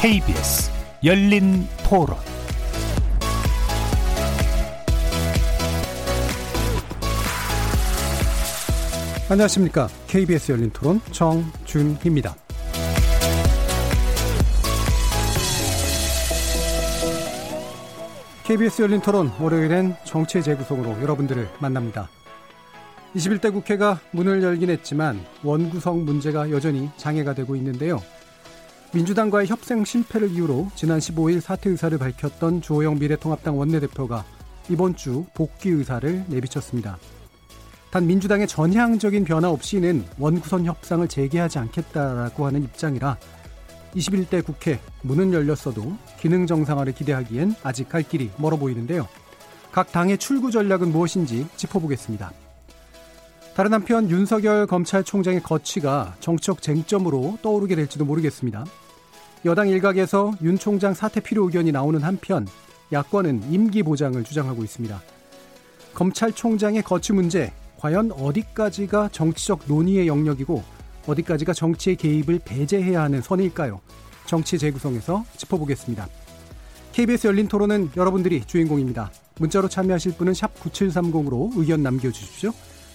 KBS 열린 토론 안녕하십니까. KBS 열린 토론 정준희입니다. KBS 열린 토론 월요일엔 정치의 재구성으로 여러분들을 만납니다. 21대 국회가 문을 열긴 했지만 원구성 문제가 여전히 장애가 되고 있는데요. 민주당과의 협상 실패를 이유로 지난 15일 사퇴 의사를 밝혔던 주호영 미래통합당 원내대표가 이번 주 복귀 의사를 내비쳤습니다. 단 민주당의 전향적인 변화 없이는 원구성 협상을 재개하지 않겠다라고 하는 입장이라 21대 국회 문은 열렸어도 기능 정상화를 기대하기엔 아직 갈 길이 멀어 보이는데요. 각 당의 출구 전략은 무엇인지 짚어보겠습니다. 다른 한편 윤석열 검찰총장의 거취가 정치적 쟁점으로 떠오르게 될지도 모르겠습니다. 여당 일각에서 윤 총장 사퇴 필요 의견이 나오는 한편 야권은 임기 보장을 주장하고 있습니다. 검찰총장의 거취 문제 과연 어디까지가 정치적 논의의 영역이고 어디까지가 정치의 개입을 배제해야 하는 선일까요? 정치 재구성에서 짚어보겠습니다. KBS 열린 토론은 여러분들이 주인공입니다. 문자로 참여하실 분은 9730으로 의견 남겨주십시오.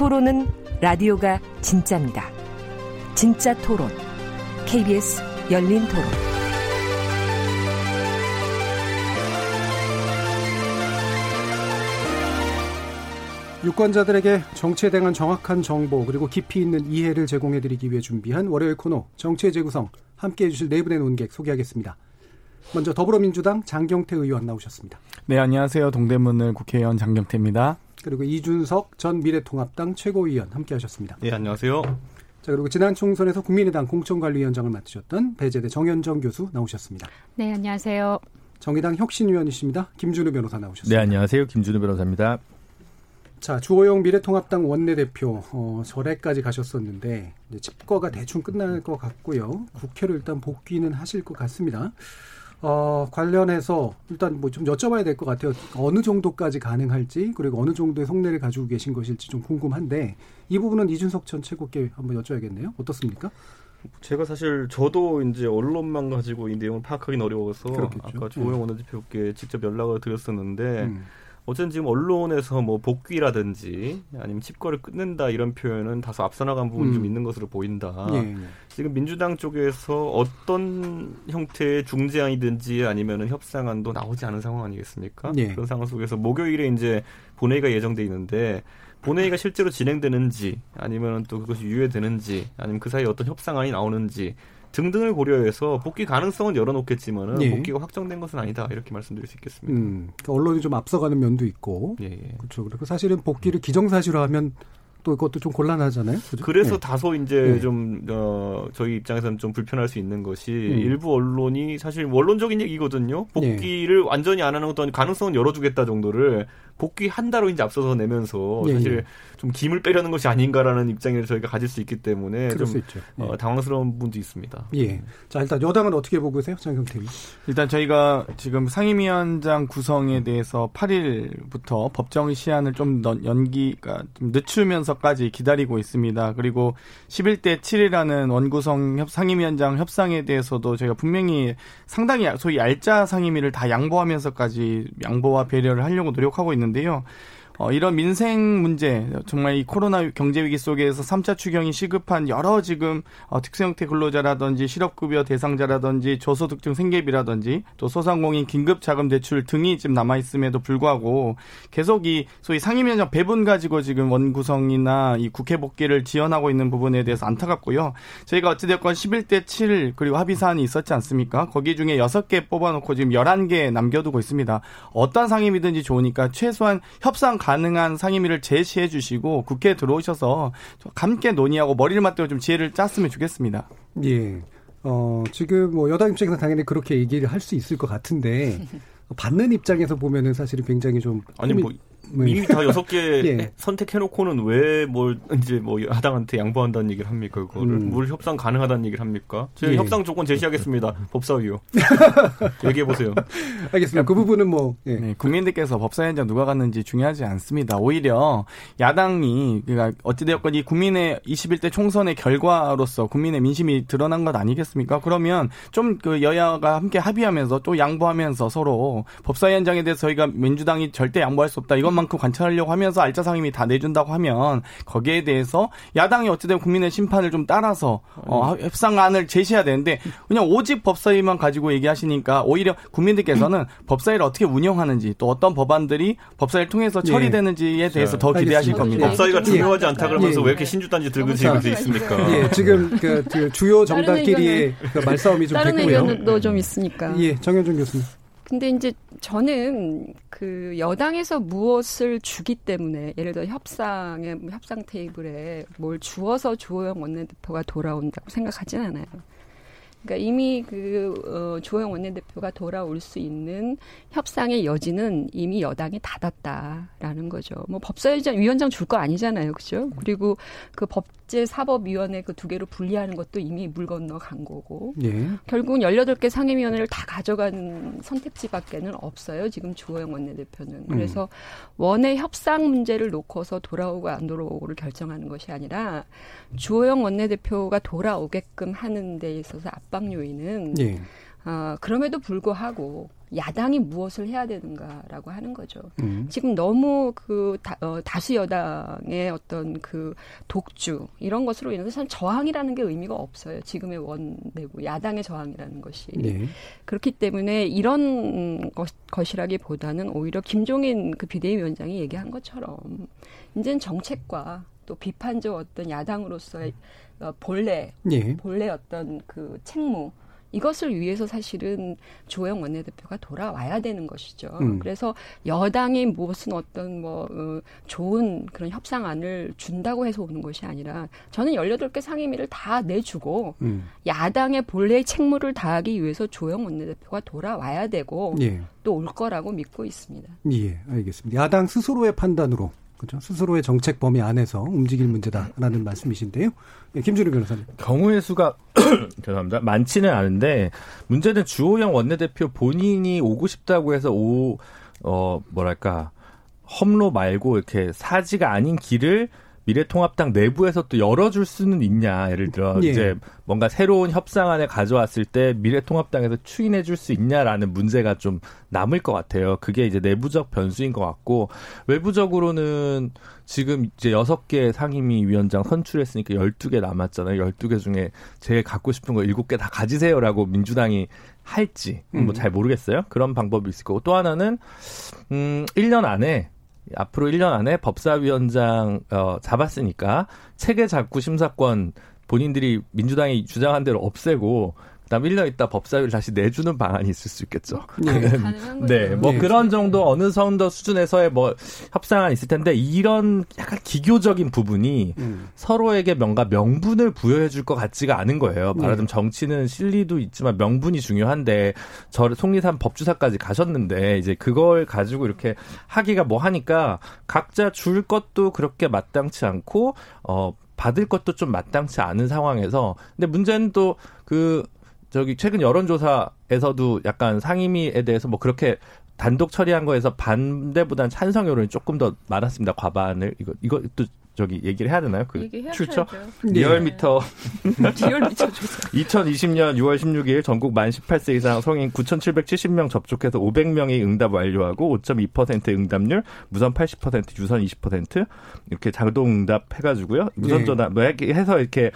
토론은 라디오가 진짜입니다. 진짜 토론. KBS 열린 토론. 유권자들에게 정치에 대한 정확한 정보 그리고 깊이 있는 이해를 제공해드리기 위해 준비한 월요일 코너 정치의 재구성 함께해 주실 네 분의 논객 소개하겠습니다. 먼저 더불어민주당 장경태 의원 나오셨습니다. 네, 안녕하세요. 동대문을 국회의원 장경태입니다. 그리고 이준석 전 미래통합당 최고위원 함께 하셨습니다. 네, 안녕하세요. 자, 그리고 지난 총선에서 국민의당 공천관리위원장을 맡으셨던 배재대 정현정 교수 나오셨습니다. 네, 안녕하세요. 정의당 혁신위원이십니다. 김준우 변호사 나오셨습니다. 네, 안녕하세요. 김준우 변호사입니다. 자, 주호영 미래통합당 원내대표 어, 절에까지 가셨었는데 이제 집거가 대충 끝날 것 같고요. 국회로 일단 복귀는 하실 것 같습니다. 어, 관련해서 일단 뭐 좀 여쭤봐야 될 것 같아요. 어느 정도까지 가능할지 그리고 어느 정도의 속내를 가지고 계신 것일지 좀 궁금한데 이 부분은 이준석 전 최고께 한번 여쭤야겠네요. 어떻습니까? 제가 사실 저도 이제 언론만 가지고 이 내용을 파악하기는 어려워서 그렇겠죠. 아까 조호영 네. 원내대표께 직접 연락을 드렸었는데 음. 어쨌든 지금 언론에서 뭐 복귀라든지 아니면 집거를 끊는다 이런 표현은 다소 앞서 나간 부분이 음. 좀 있는 것으로 보인다. 예, 예. 지금 민주당 쪽에서 어떤 형태의 중재안이든지 아니면은 협상안도 나오지 않은 상황 아니겠습니까? 예. 그런 상황 속에서 목요일에 이제 본회의가 예정돼 있는데 본회의가 실제로 진행되는지 아니면 또 그것이 유예되는지 아니면 그 사이에 어떤 협상안이 나오는지 등등을 고려해서 복귀 가능성은 열어놓겠지만은 예. 복귀가 확정된 것은 아니다 이렇게 말씀드릴 수 있겠습니다. 음, 그러니까 언론이 좀 앞서가는 면도 있고, 예, 예. 그렇죠. 그리고 사실은 복귀를 기정사실화하면 또 그것도 좀 곤란하잖아요. 그죠? 그래서 네. 다소 이제 네. 좀 어, 저희 입장에서는 좀 불편할 수 있는 것이 음. 일부 언론이 사실 원론적인 얘기거든요. 복귀를 네. 완전히 안 하는 어떤 가능성은 열어주겠다 정도를 복귀한다로 이제 앞서서 내면서 예, 사실 예. 좀 김을 빼려는 것이 아닌가라는 입장을 저희가 가질 수 있기 때문에 좀 예. 어, 당황스러운 부분도 있습니다. 예. 자 일단 여당은 어떻게 보고 계세요, 장경태 님? 일단 저희가 지금 상임위원장 구성에 대해서 8일부터 법정 시한을 좀 연기가 좀 늦추면서까지 기다리고 있습니다. 그리고 11대 7이라는 원구성 상임위원장 협상에 대해서도 저희가 분명히 상당히 소위 알짜 상임위를 다 양보하면서까지 양보와 배려를 하려고 노력하고 있는. 있는데요. 어, 이런 민생 문제, 정말 이 코로나 경제 위기 속에서 3차 추경이 시급한 여러 지금 어, 특수 형태 근로자라든지 실업급여 대상자라든지 저소득층 생계비라든지 또 소상공인 긴급 자금 대출 등이 지금 남아 있음에도 불구하고 계속 이 소위 상임위원장 배분 가지고 지금 원구성이나 이 국회 복귀를 지연하고 있는 부분에 대해서 안타깝고요. 저희가 어찌됐건 11대 7 그리고 합의 사안이 있었지 않습니까? 거기 중에 6개 뽑아놓고 지금 11개 남겨두고 있습니다. 어떤 상임이든지 좋으니까 최소한 협상 가 능한 상임위를 제시해 주시고 국회에 들어오셔서 함께 논의하고 머리를 맞대고 좀 지혜를 짰으면 좋겠습니다. 예. 어, 지금 뭐 여당 입장에서 당연히 그렇게 얘기를 할 수 있을 것 같은데 받는 입장에서 보면은 사실은 굉장히 좀 아니 뭐 네. 이미 다 여섯 개 예. 선택해놓고는 왜 뭘 이제 뭐 야당한테 양보한다는 얘기를 합니까? 그거를 음. 뭘 협상 가능하다는 얘기를 합니까? 제가 예. 협상 조건 제시하겠습니다. 법사위요. 얘기해 보세요. 알겠습니다. 그 부분은 뭐 예. 네, 국민들께서 법사위원장 누가 갔는지 중요하지 않습니다. 오히려 야당이 그러니까 어찌되었건 이 국민의 21대 총선의 결과로서 국민의 민심이 드러난 것 아니겠습니까? 그러면 좀 그 여야가 함께 합의하면서 또 양보하면서 서로 법사위원장에 대해서 저희가 민주당이 절대 양보할 수 없다. 이 것만 만큼 관찰하려고 하면서 알짜 상임위 다 내준다고 하면 거기에 대해서 야당이 어찌된 국민의 심판을 좀 따라서 어, 협상안을 제시해야 되는데 그냥 오직 법사위만 가지고 얘기하시니까 오히려 국민들께서는 법사위를 어떻게 운영하는지 또 어떤 법안들이 법사위를 통해서 예. 처리되는지에 대해서 더 기대하실 겁니다. 법사위가 중요하지 않다 그러면서 예. 왜 이렇게 신주단지 들고 지고 있습니까? 예, 지금 그, 그 주요 정당끼리의 그 말싸움이 좀 다른 됐고요. 다른 의견도 좀 있으니까. 예, 정현준 교수님. 근데 이제 저는 그 여당에서 무엇을 주기 때문에 예를 들어 협상에 협상 테이블에 뭘 주어서 주호영 원내대표가 돌아온다고 생각하진 않아요. 그러니까 이미 그 어, 조영 원내대표가 돌아올 수 있는 협상의 여지는 이미 여당이 닫았다라는 거죠. 뭐 법사위원장 위원장 줄거 아니잖아요, 그죠? 그리고 그 법 제사법위원회 그 두 개로 분리하는 것도 이미 물 건너 간 거고. 예. 결국은 열여덟 개 상임위원회를 다 가져가는 선택지밖에는 없어요. 지금 주호영 원내대표는. 음. 그래서 원의 협상 문제를 놓고서 돌아오고 안 돌아오고를 결정하는 것이 아니라 주호영 원내대표가 돌아오게끔 하는 데 있어서 압박 요인은 예. 어, 그럼에도 불구하고 야당이 무엇을 해야 되는가라고 하는 거죠. 음. 지금 너무 그 다, 어, 다수 여당의 어떤 그 독주 이런 것으로 인해서 참 저항이라는 게 의미가 없어요. 지금의 원내고 야당의 저항이라는 것이 네. 그렇기 때문에 이런 것, 것이라기보다는 오히려 김종인 그 비대위원장이 얘기한 것처럼 이제는 정책과 또 비판적 어떤 야당으로서의 어, 본래 예. 본래 어떤 그 책무 이것을 위해서 사실은 조영 원내대표가 돌아와야 되는 것이죠. 음. 그래서 여당이 무슨 어떤 뭐 어, 좋은 그런 협상안을 준다고 해서 오는 것이 아니라 저는 열여덟 개 상임위를 다 내주고 음. 야당의 본래의 책무를 다하기 위해서 조영 원내대표가 돌아와야 되고 예. 또올 거라고 믿고 있습니다. 예, 알겠습니다. 야당 스스로의 판단으로 그죠? 스스로의 정책 범위 안에서 움직일 문제다라는 말씀이신데요. 네, 김준우 변호사님. 경우의 수가 죄송합니다. 많지는 않은데 문제는 주호영 원내대표 본인이 오고 싶다고 해서 오 어 뭐랄까 험로 말고 이렇게 사지가 아닌 길을 미래통합당 내부에서 또 열어줄 수는 있냐. 예를 들어 예. 이제 뭔가 새로운 협상안을 가져왔을 때 미래통합당에서 추인해줄 수 있냐라는 문제가 좀 남을 것 같아요. 그게 이제 내부적 변수인 것 같고 외부적으로는 지금 이제 여섯 개 상임위 위원장 선출했으니까 열두 개 남았잖아요. 열두 개 중에 제일 갖고 싶은 거 일곱 개 다 가지세요라고 민주당이 할지 뭐잘 음. 모르겠어요. 그런 방법이 있을 거고 또 하나는 음 1년 안에 앞으로 1년 안에 법사위원장 어, 잡았으니까 체계 작구 심사권 본인들이 민주당이 주장한 대로 없애고 그다음 1년 있다 법사위를 다시 내주는 방안이 있을 수 있겠죠. 네, 네, 뭐 네. 그런 정도 어느 정도 수준에서의 뭐 협상안 있을 텐데 이런 약간 기교적인 부분이 음. 서로에게 뭔가 명분을 부여해 줄 것 같지가 않은 거예요. 네. 말하자면 정치는 실리도 있지만 명분이 중요한데 저 송리산 법주사까지 가셨는데 이제 그걸 가지고 이렇게 하기가 뭐 하니까 각자 줄 것도 그렇게 마땅치 않고 어 받을 것도 좀 마땅치 않은 상황에서 근데 문제는 또그 저기 최근 여론조사에서도 약간 상임위에 대해서 뭐 그렇게 단독 처리한 거에서 반대보다는 찬성 여론이 조금 더 많았습니다. 과반을 이거 이것도 저기 얘기를 해야 되나요? 그 출처 리얼미터 리얼미터 2020년 6월 16일 전국 만 18세 이상 성인 9,770명 접촉해서 500명이 응답 완료하고 5.2% 응답률, 무선 80%, 유선 20% 이렇게 자동 응답 해가지고요. 무선 전화 뭐 해서 이렇게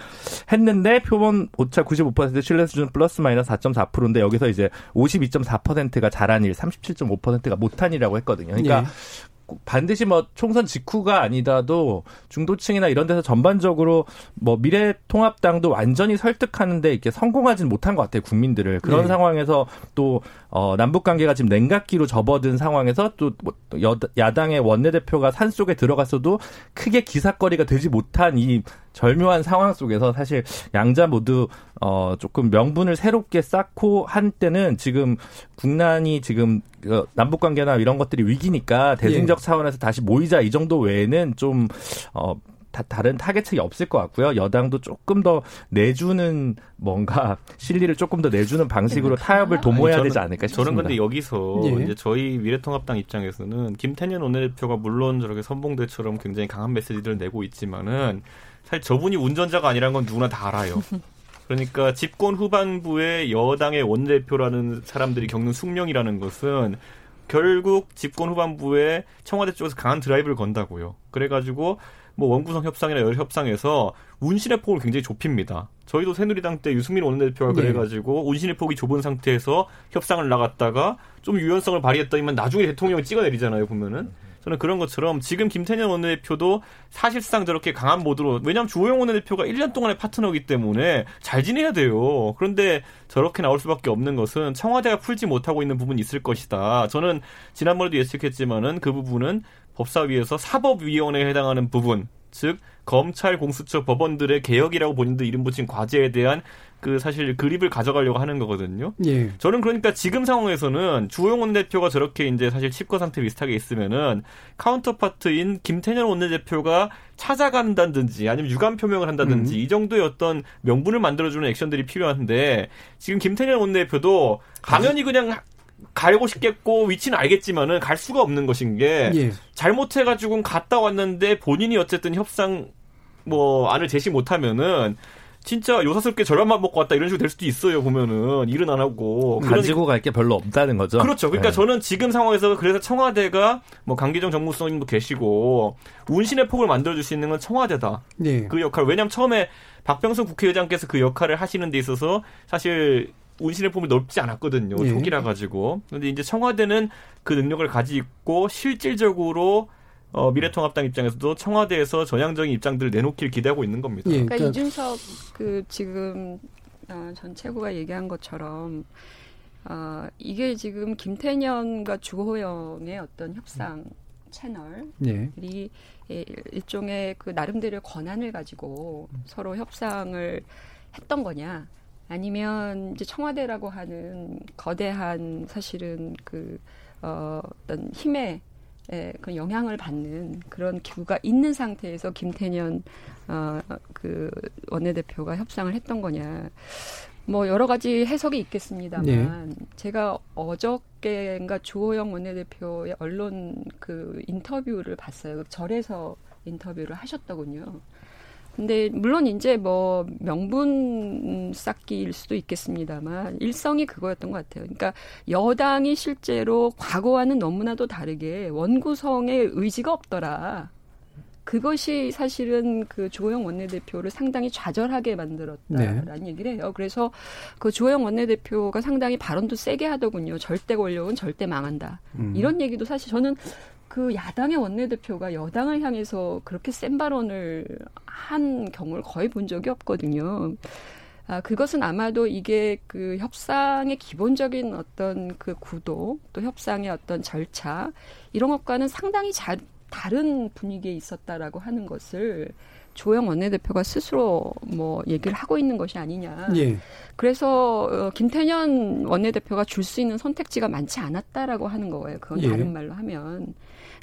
했는데 표본 오차 95% 신뢰 수준 플러스 마이너스 4.4%인데 여기서 이제 52.4%가 잘한 일, 37.5%가 못한 일이라고 했거든요. 그러니까 예. 반드시 뭐 총선 직후가 아니다도 중도층이나 이런 데서 전반적으로 뭐 미래통합당도 완전히 설득하는데 이렇게 성공하지는 못한 것 같아요 국민들을 그런 네. 상황에서 또 어, 남북 관계가 지금 냉각기로 접어든 상황에서 또뭐 여, 야당의 원내대표가 산 속에 들어갔어도 크게 기사거리가 되지 못한 이 절묘한 상황 속에서 사실 양자 모두 어 조금 명분을 새롭게 쌓고 한 때는 지금 국난이 지금 그 남북 관계나 이런 것들이 위기니까 대중적 예. 차원에서 다시 모이자 이 정도 외에는 좀어 다, 다른 타겟책이 없을 것 같고요. 여당도 조금 더 내주는 뭔가 실리를 조금 더 내주는 방식으로 타협을 도모해야 아니, 저는, 되지 않을까 싶습니다. 저는 근데 여기서 예. 이제 저희 미래통합당 입장에서는 김태년 원내대표가 물론 저렇게 선봉대처럼 굉장히 강한 메시지를 내고 있지만은 사실 저분이 운전자가 아니라는 건 누구나 다 알아요. 그러니까 집권 후반부에 여당의 원내대표라는 사람들이 겪는 숙명이라는 것은 결국 집권 후반부에 청와대 쪽에서 강한 드라이브를 건다고요. 그래가지고 뭐 원구성 협상이나 여러 협상에서 운신의 폭을 굉장히 좁힙니다. 저희도 새누리당 때 유승민 원내대표가 네. 그래가지고 운신의 폭이 좁은 상태에서 협상을 나갔다가 좀 유연성을 발휘했더니만 나중에 대통령을 찍어내리잖아요 보면은. 저는 그런 것처럼 지금 김태년 원내대표도 사실상 저렇게 강한 모드로 왜냐하면 주호영 원내대표가 1년 동안의 파트너이기 때문에 잘 지내야 돼요. 그런데 저렇게 나올 수밖에 없는 것은 청와대가 풀지 못하고 있는 부분이 있을 것이다. 저는 지난번에도 예측했지만은 그 부분은 법사위에서 사법위원회에 해당하는 부분, 즉 검찰, 공수처, 법원들의 개혁이라고 본인들 이름 붙인 과제에 대한 그 사실 그립을 가져가려고 하는 거거든요. 예. 저는 그러니까 지금 상황에서는 주호영 원내대표가 저렇게 이제 사실 칩거 상태 비슷하게 있으면은 카운터파트인 김태년 원내대표가 찾아간다든지 아니면 유감 표명을 한다든지 음. 이 정도의 어떤 명분을 만들어주는 액션들이 필요한데 지금 김태년 원내대표도 당연히 그냥 가려고 싶겠고 위치는 알겠지만은 갈 수가 없는 것인 게 예. 잘못해가지고 갔다 왔는데 본인이 어쨌든 협상 뭐 안을 제시 못하면은 진짜 요사스럽게 절반만 먹고 왔다 이런 식으로 될 수도 있어요 보면은 일은 안 하고 가지고 갈 게 별로 없다는 거죠. 그렇죠. 그러니까 네. 저는 지금 상황에서 그래서 청와대가 뭐 강기정 정무수석님도 계시고 운신의 폭을 만들어줄 수 있는 건 청와대다. 네. 그 역할 왜냐하면 처음에 박병석 국회의장께서 그 역할을 하시는 데 있어서 사실 운신의 폼이 넓지 않았거든요. 예. 초기라 가지고. 근데 이제 청와대는 그 능력을 가지고 실질적으로 어, 미래통합당 입장에서도 청와대에서 전향적인 입장들을 내놓길 기대하고 있는 겁니다. 예, 그러니까, 그러니까 이준석 그 지금 어, 전 최고가 얘기한 것처럼 어, 이게 지금 김태년과 주호영의 어떤 협상 채널이 예. 일종의 그 나름대로 권한을 가지고 서로 협상을 했던 거냐 아니면 이제 청와대라고 하는 거대한 사실은 그 어, 어떤 힘의 에, 그 영향을 받는 그런 기구가 있는 상태에서 김태년 어, 그 원내대표가 협상을 했던 거냐. 뭐 여러 가지 해석이 있겠습니다만 네. 제가 어저께인가 주호영 원내대표의 언론 그 인터뷰를 봤어요. 절에서 인터뷰를 하셨더군요. 근데 물론 이제 뭐 명분 쌓기일 수도 있겠습니다만 일성이 그거였던 것 같아요. 그러니까 여당이 실제로 과거와는 너무나도 다르게 원구성의 의지가 없더라. 그것이 사실은 그 조영 원내대표를 상당히 좌절하게 만들었다라는 네. 얘기를 해요. 그래서 그 조영 원내대표가 상당히 발언도 세게 하더군요. 절대 권력은 절대 망한다. 음. 이런 얘기도 사실 저는 그 야당의 원내대표가 여당을 향해서 그렇게 센 발언을 한 경우를 거의 본 적이 없거든요. 아, 그것은 아마도 이게 그 협상의 기본적인 어떤 그 구도, 또 협상의 어떤 절차, 이런 것과는 상당히 잘, 다른 분위기에 있었다라고 하는 것을 조영 원내대표가 스스로 뭐 얘기를 하고 있는 것이 아니냐. 예. 그래서 어, 김태년 원내대표가 줄 수 있는 선택지가 많지 않았다라고 하는 거예요. 그건 예. 다른 말로 하면.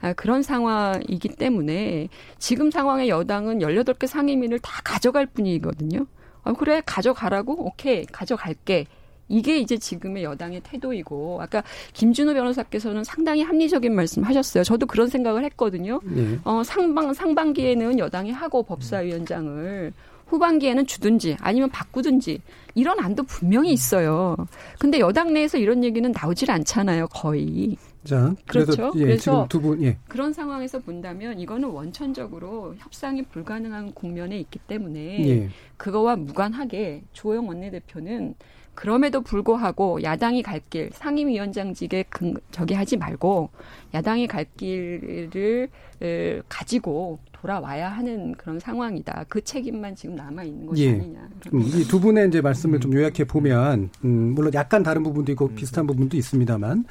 아, 그런 상황이기 때문에 지금 상황의 여당은 18개 상임위를 다 가져갈 뿐이거든요. 아, 그래, 가져가라고? 오케이, 가져갈게. 이게 이제 지금의 여당의 태도이고 아까 김준호 변호사께서는 상당히 합리적인 말씀하셨어요. 저도 그런 생각을 했거든요. 네. 어, 상방 상반기에는 여당이 하고 법사위원장을 후반기에는 주든지 아니면 바꾸든지 이런 안도 분명히 있어요. 근데 여당 내에서 이런 얘기는 나오질 않잖아요, 거의. 자, 그렇죠. 예, 그래서 두 분, 예. 그런 상황에서 본다면 이거는 원천적으로 협상이 불가능한 국면에 있기 때문에 예. 그거와 무관하게 조영 원내대표는 그럼에도 불구하고 야당이 갈 길 상임위원장직에 근, 저기 하지 말고 야당이 갈 길을 가지고 돌아와야 하는 그런 상황이다. 그 책임만 지금 남아 있는 것이 예. 아니냐. 음, 이두 분의 이제 말씀을 좀 요약해 보면 음, 물론 약간 다른 부분도 있고 음. 비슷한 부분도 있습니다만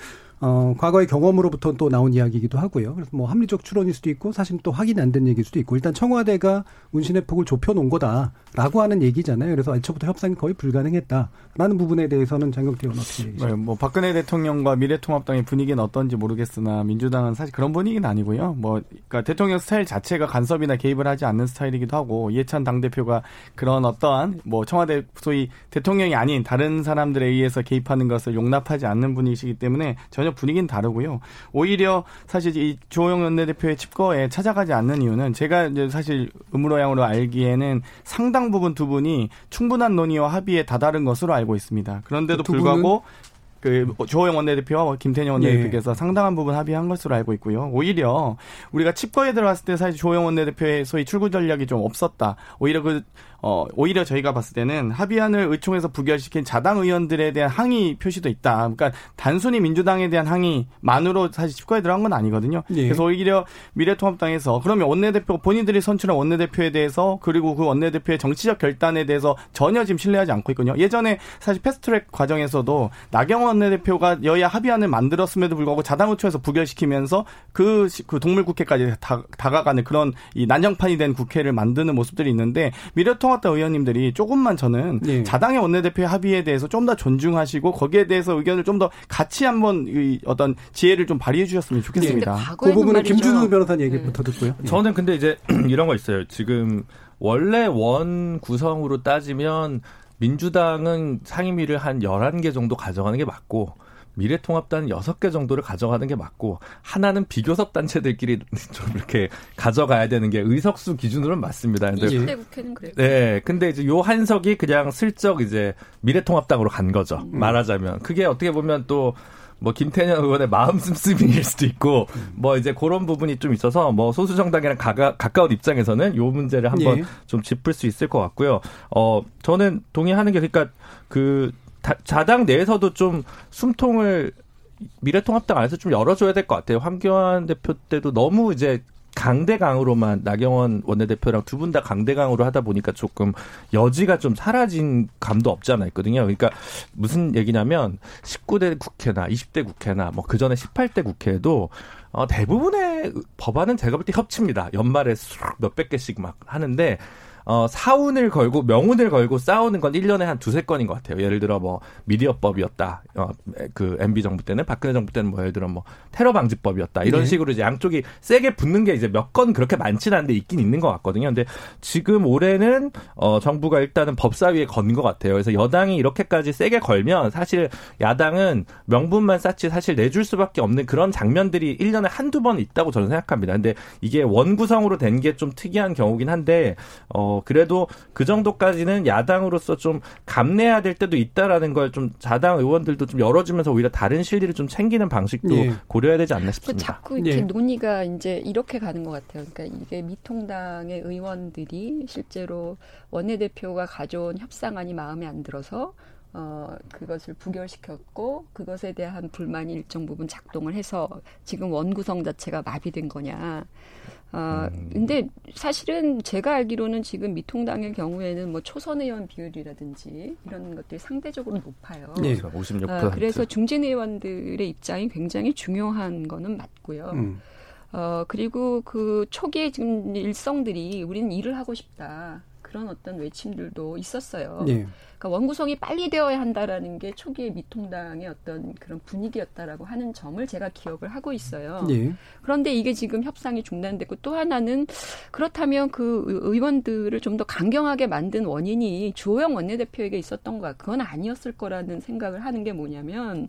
어, 과거의 경험으로부터 또 나온 이야기이기도 하고요. 그래서 뭐 합리적 추론일 수도 있고 사실 또 확인이 안된 얘기일 수도 있고 일단 청와대가 문신의 폭을 좁혀놓은 거다라고 하는 얘기잖아요. 그래서 애초부터 협상이 거의 불가능했다라는 부분에 대해서는 장경태 의원 어떻게 얘기죠? 네, 뭐 박근혜 대통령과 미래통합당의 분위기는 어떤지 모르겠으나 민주당은 사실 그런 분위기는 아니고요. 뭐 그러니까 대통령 스타일 자체가 간섭이나 개입을 하지 않는 스타일이기도 하고 이해찬 당대표가 그런 어떠한 뭐 청와대 소위 대통령이 아닌 다른 사람들에 의해서 개입하는 것을 용납하지 않는 분이시기 때문에 전혀 분위기는 다르고요. 오히려 사실 이 조영 원내대표의 칩거에 찾아가지 않는 이유는 제가 이제 사실 음으로 양으로 알기에는 상당 부분 두 분이 충분한 논의와 합의에 다다른 것으로 알고 있습니다. 그런데도 그 불구하고 그 조호영 원내대표와 뭐 김태년 원내대표께서 예. 상당한 부분 합의한 것으로 알고 있고요. 오히려 우리가 칩거에 들어갔을 때 사실 조호영 원내대표의 소위 출구 전략이 좀 없었다. 오히려 그 어, 오히려 저희가 봤을 때는 합의안을 의총에서 부결시킨 자당 의원들에 대한 항의 표시도 있다. 그러니까 단순히 민주당에 대한 항의만으로 사실 집거에 들어간 건 아니거든요. 예. 그래서 오히려 미래통합당에서 그러면 원내대표 본인들이 선출한 원내대표에 대해서 그리고 그 원내대표의 정치적 결단에 대해서 전혀 지금 신뢰하지 않고 있거든요. 예전에 사실 패스트트랙 과정에서도 나경원 원내대표가 여야 합의안을 만들었음에도 불구하고 자당 의총에서 부결시키면서 그, 그 동물국회까지 다, 다가가는 그런 이 난장판이 된 국회를 만드는 모습들이 있는데 미래통 통합당 의원님들이 조금만 저는 네. 자당의 원내대표의 합의에 대해서 좀 더 존중하시고 거기에 대해서 의견을 좀 더 같이 한번 이 어떤 지혜를 좀 발휘해 주셨으면 좋겠습니다. 네. 그 부분은 김준우 변호사님 얘기부터 네. 듣고요. 저는 근데 이제 이런 거 있어요. 지금 원래 원 구성으로 따지면 민주당은 상임위를 한 11개 정도 가져가는 게 맞고 미래통합단 6개 정도를 가져가는 게 맞고 하나는 비교섭 단체들끼리 좀 이렇게 가져가야 되는 게 의석수 기준으로는 맞습니다. 근데 20대 국회는 그래요. 네. 근데 이제 요 한석이 그냥 슬쩍 이제 미래통합당으로 간 거죠. 음. 말하자면. 그게 어떻게 보면 또뭐 김태년 의원의 마음 씀씀이일 수도 있고 뭐 이제 그런 부분이 좀 있어서 뭐 소수 정당이랑 가가, 가까운 입장에서는 요 문제를 한번 예. 좀 짚을 수 있을 것 같고요. 어 저는 동의하는 게 그러니까 그 자당 내에서도 좀 숨통을 미래통합당 안에서 좀 열어줘야 될 것 같아요. 황교안 대표 때도 너무 이제 강대강으로만 나경원 원내대표랑 두 분 다 강대강으로 하다 보니까 조금 여지가 좀 사라진 감도 없지 않아 있거든요. 그러니까 무슨 얘기냐면 19대 국회나 20대 국회나 뭐 그 전에 18대 국회에도 어, 대부분의 법안은 제가 볼 때 협치입니다. 연말에 몇백 개씩 막 하는데 어, 사운을 걸고 명운을 걸고 싸우는 건 1년에 한 두세 건인 것 같아요. 예를 들어 뭐 미디어법이었다. 어, 그 MB 정부 때는 박근혜 정부 때는 뭐 예를 들어 뭐 테러 방지법이었다. 이런 네. 식으로 이제 양쪽이 세게 붙는 게 이제 몇 건 그렇게 많지는 않은데 있긴 있는 것 같거든요. 근데 지금 올해는 어, 정부가 일단은 법사위에 건 것 같아요. 그래서 여당이 이렇게까지 세게 걸면 사실 야당은 명분만 쌓지 사실 내줄 수밖에 없는 그런 장면들이 1년에 한두 번 있다고 저는 생각합니다. 근데 이게 원구성으로 된 게 좀 특이한 경우긴 한데 어 그래도 그 정도까지는 야당으로서 좀 감내해야 될 때도 있다라는 걸 좀 자당 의원들도 좀 열어주면서 오히려 다른 실리를 좀 챙기는 방식도 예. 고려해야 되지 않나 싶습니다. 자꾸 이렇게 예. 논의가 이제 이렇게 가는 것 같아요. 그러니까 이게 미통당의 의원들이 실제로 원내대표가 가져온 협상안이 마음에 안 들어서 어, 그것을 부결시켰고 그것에 대한 불만이 일정 부분 작동을 해서 지금 원구성 자체가 마비된 거냐. 아, 음. 근데 사실은 제가 알기로는 지금 미통당의 경우에는 뭐 초선 의원 비율이라든지 이런 것들이 상대적으로 높아요. 네, 56%. 아, 그래서 중진 의원들의 입장이 굉장히 중요한 거는 맞고요. 음. 어, 그리고 그 초기에 지금 일성들이 우리는 일을 하고 싶다. 그런 어떤 외침들도 있었어요. 네. 그러니까 원구성이 빨리 되어야 한다라는 게 초기의 미통당의 어떤 그런 분위기였다라고 하는 점을 제가 기억을 하고 있어요. 네. 그런데 이게 지금 협상이 중단됐고 또 하나는 그렇다면 그 의원들을 좀 더 강경하게 만든 원인이 주호영 원내대표에게 있었던 거야. 그건 아니었을 거라는 생각을 하는 게 뭐냐면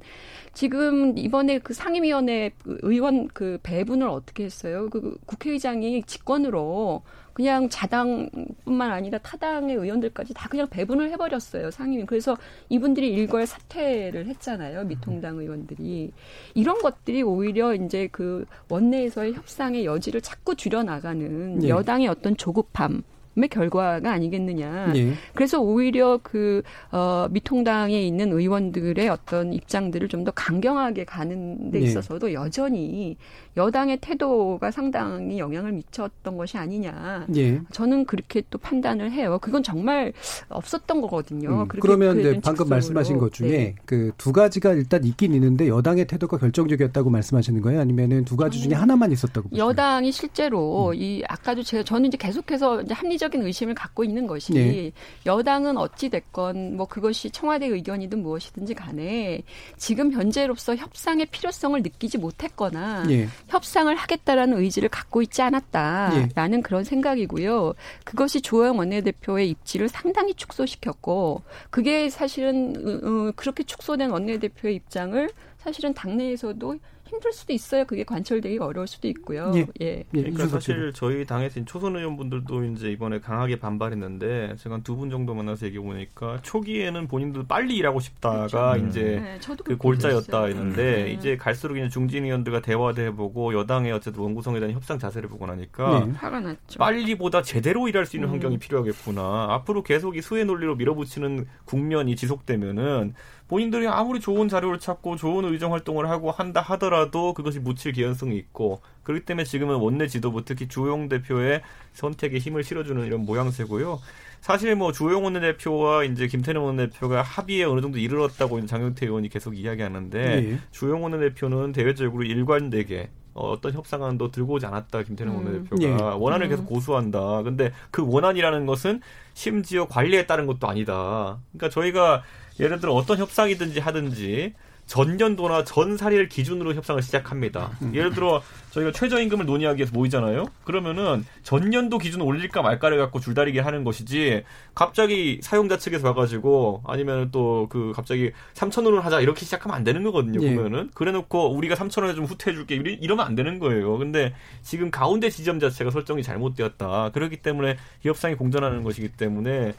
지금 이번에 그 상임위원회 의원 그 배분을 어떻게 했어요? 그 국회의장이 직권으로 그냥 자당뿐만 아니라 타당의 의원들까지 다 그냥 배분을 해버렸어요 상임위. 그래서 이분들이 일괄 사퇴를 했잖아요 미통당 의원들이 이런 것들이 오히려 이제 그 원내에서의 협상의 여지를 자꾸 줄여 나가는 네. 여당의 어떤 조급함 결과가 아니겠느냐. 예. 그래서 오히려 그, 어, 미통당에 있는 의원들의 어떤 입장들을 좀 더 강경하게 가는 데 예. 있어서도 예. 여전히 여당의 태도가 상당히 영향을 미쳤던 것이 아니냐. 예. 저는 그렇게 또 판단을 해요. 그건 정말 없었던 거거든요. 음, 그러면 이제 방금 말씀하신 것 중에 네. 그두 가지가 일단 있긴 있는데 여당의 태도가 결정적이었다고 말씀하시는 거예요? 아니면은 두 가지 중에 하나만 있었다고 보시나요? 여당이 실제로 음. 이 아까도 제가 저는 이제 계속해서 이제 합리적 인 의심을 갖고 있는 것이 네. 여당은 어찌 됐건 뭐 그것이 청와대 의견이든 무엇이든지 간에 지금 현재로서 협상의 필요성을 느끼지 못했거나 네. 협상을 하겠다라는 의지를 갖고 있지 않았다라는 예. 그런 생각이고요. 그것이 조영 원내대표의 입지를 상당히 축소시켰고 그게 사실은 어, 어, 그렇게 축소된 원내대표의 입장을 사실은 당내에서도 힘들 수도 있어요. 그게 관철되기 어려울 수도 있고요. 예. 예. 예. 그러니까 사실 저희 당에서 초선 의원분들도 이제 이번에 강하게 반발했는데 제가 두 분 정도 만나서 얘기해 보니까 초기에는 본인도 빨리 일하고 싶다가 그렇죠. 이제 네, 그 골자였다 했는데 네. 이제 갈수록 이제 중진 의원들과 대화도 해보고 여당의 어쨌든 원구성에 대한 협상 자세를 보고 나니까 네. 화가 났죠. 빨리보다 제대로 일할 수 있는 음. 환경이 필요하겠구나. 앞으로 계속 이 수혜 논리로 밀어붙이는 국면이 지속되면은 본인들이 아무리 좋은 자료를 찾고 좋은 의정 활동을 하고 한다 하더라도 그것이 묻힐 개연성이 있고 그렇기 때문에 지금은 원내 지도부 특히 주용 대표의 선택에 힘을 실어주는 이런 모양새고요. 사실 뭐 주용 원내대표와 이제 김태년 원내대표가 합의에 어느 정도 이르렀다고 장영태 의원이 계속 이야기하는데 네. 주용 원내대표는 대외적으로 일관되게 어, 어떤 협상안도 들고 오지 않았다 김태년 음. 원내대표가 예. 원안을 계속 음. 고수한다. 근데 그 원안이라는 것은 심지어 관리에 따른 것도 아니다. 그러니까 저희가 예를 들어 어떤 협상이든지 하든지 전년도나 전사리를 기준으로 협상을 시작합니다. 음. 예를 들어 저희가 최저임금을 논의하기 위해서 모이잖아요. 그러면은 전년도 기준 올릴까 말까를 갖고 줄다리기 하는 것이지 갑자기 사용자 측에서 와가지고 아니면 또 그 갑자기 3천 원을 하자 이렇게 시작하면 안 되는 거거든요. 예. 보면은 그래놓고 우리가 3천 원에 좀 후퇴해줄게 이러면 안 되는 거예요. 근데 지금 가운데 지점 자체가 설정이 잘못되었다. 그렇기 때문에 이 협상이 공전하는 것이기 때문에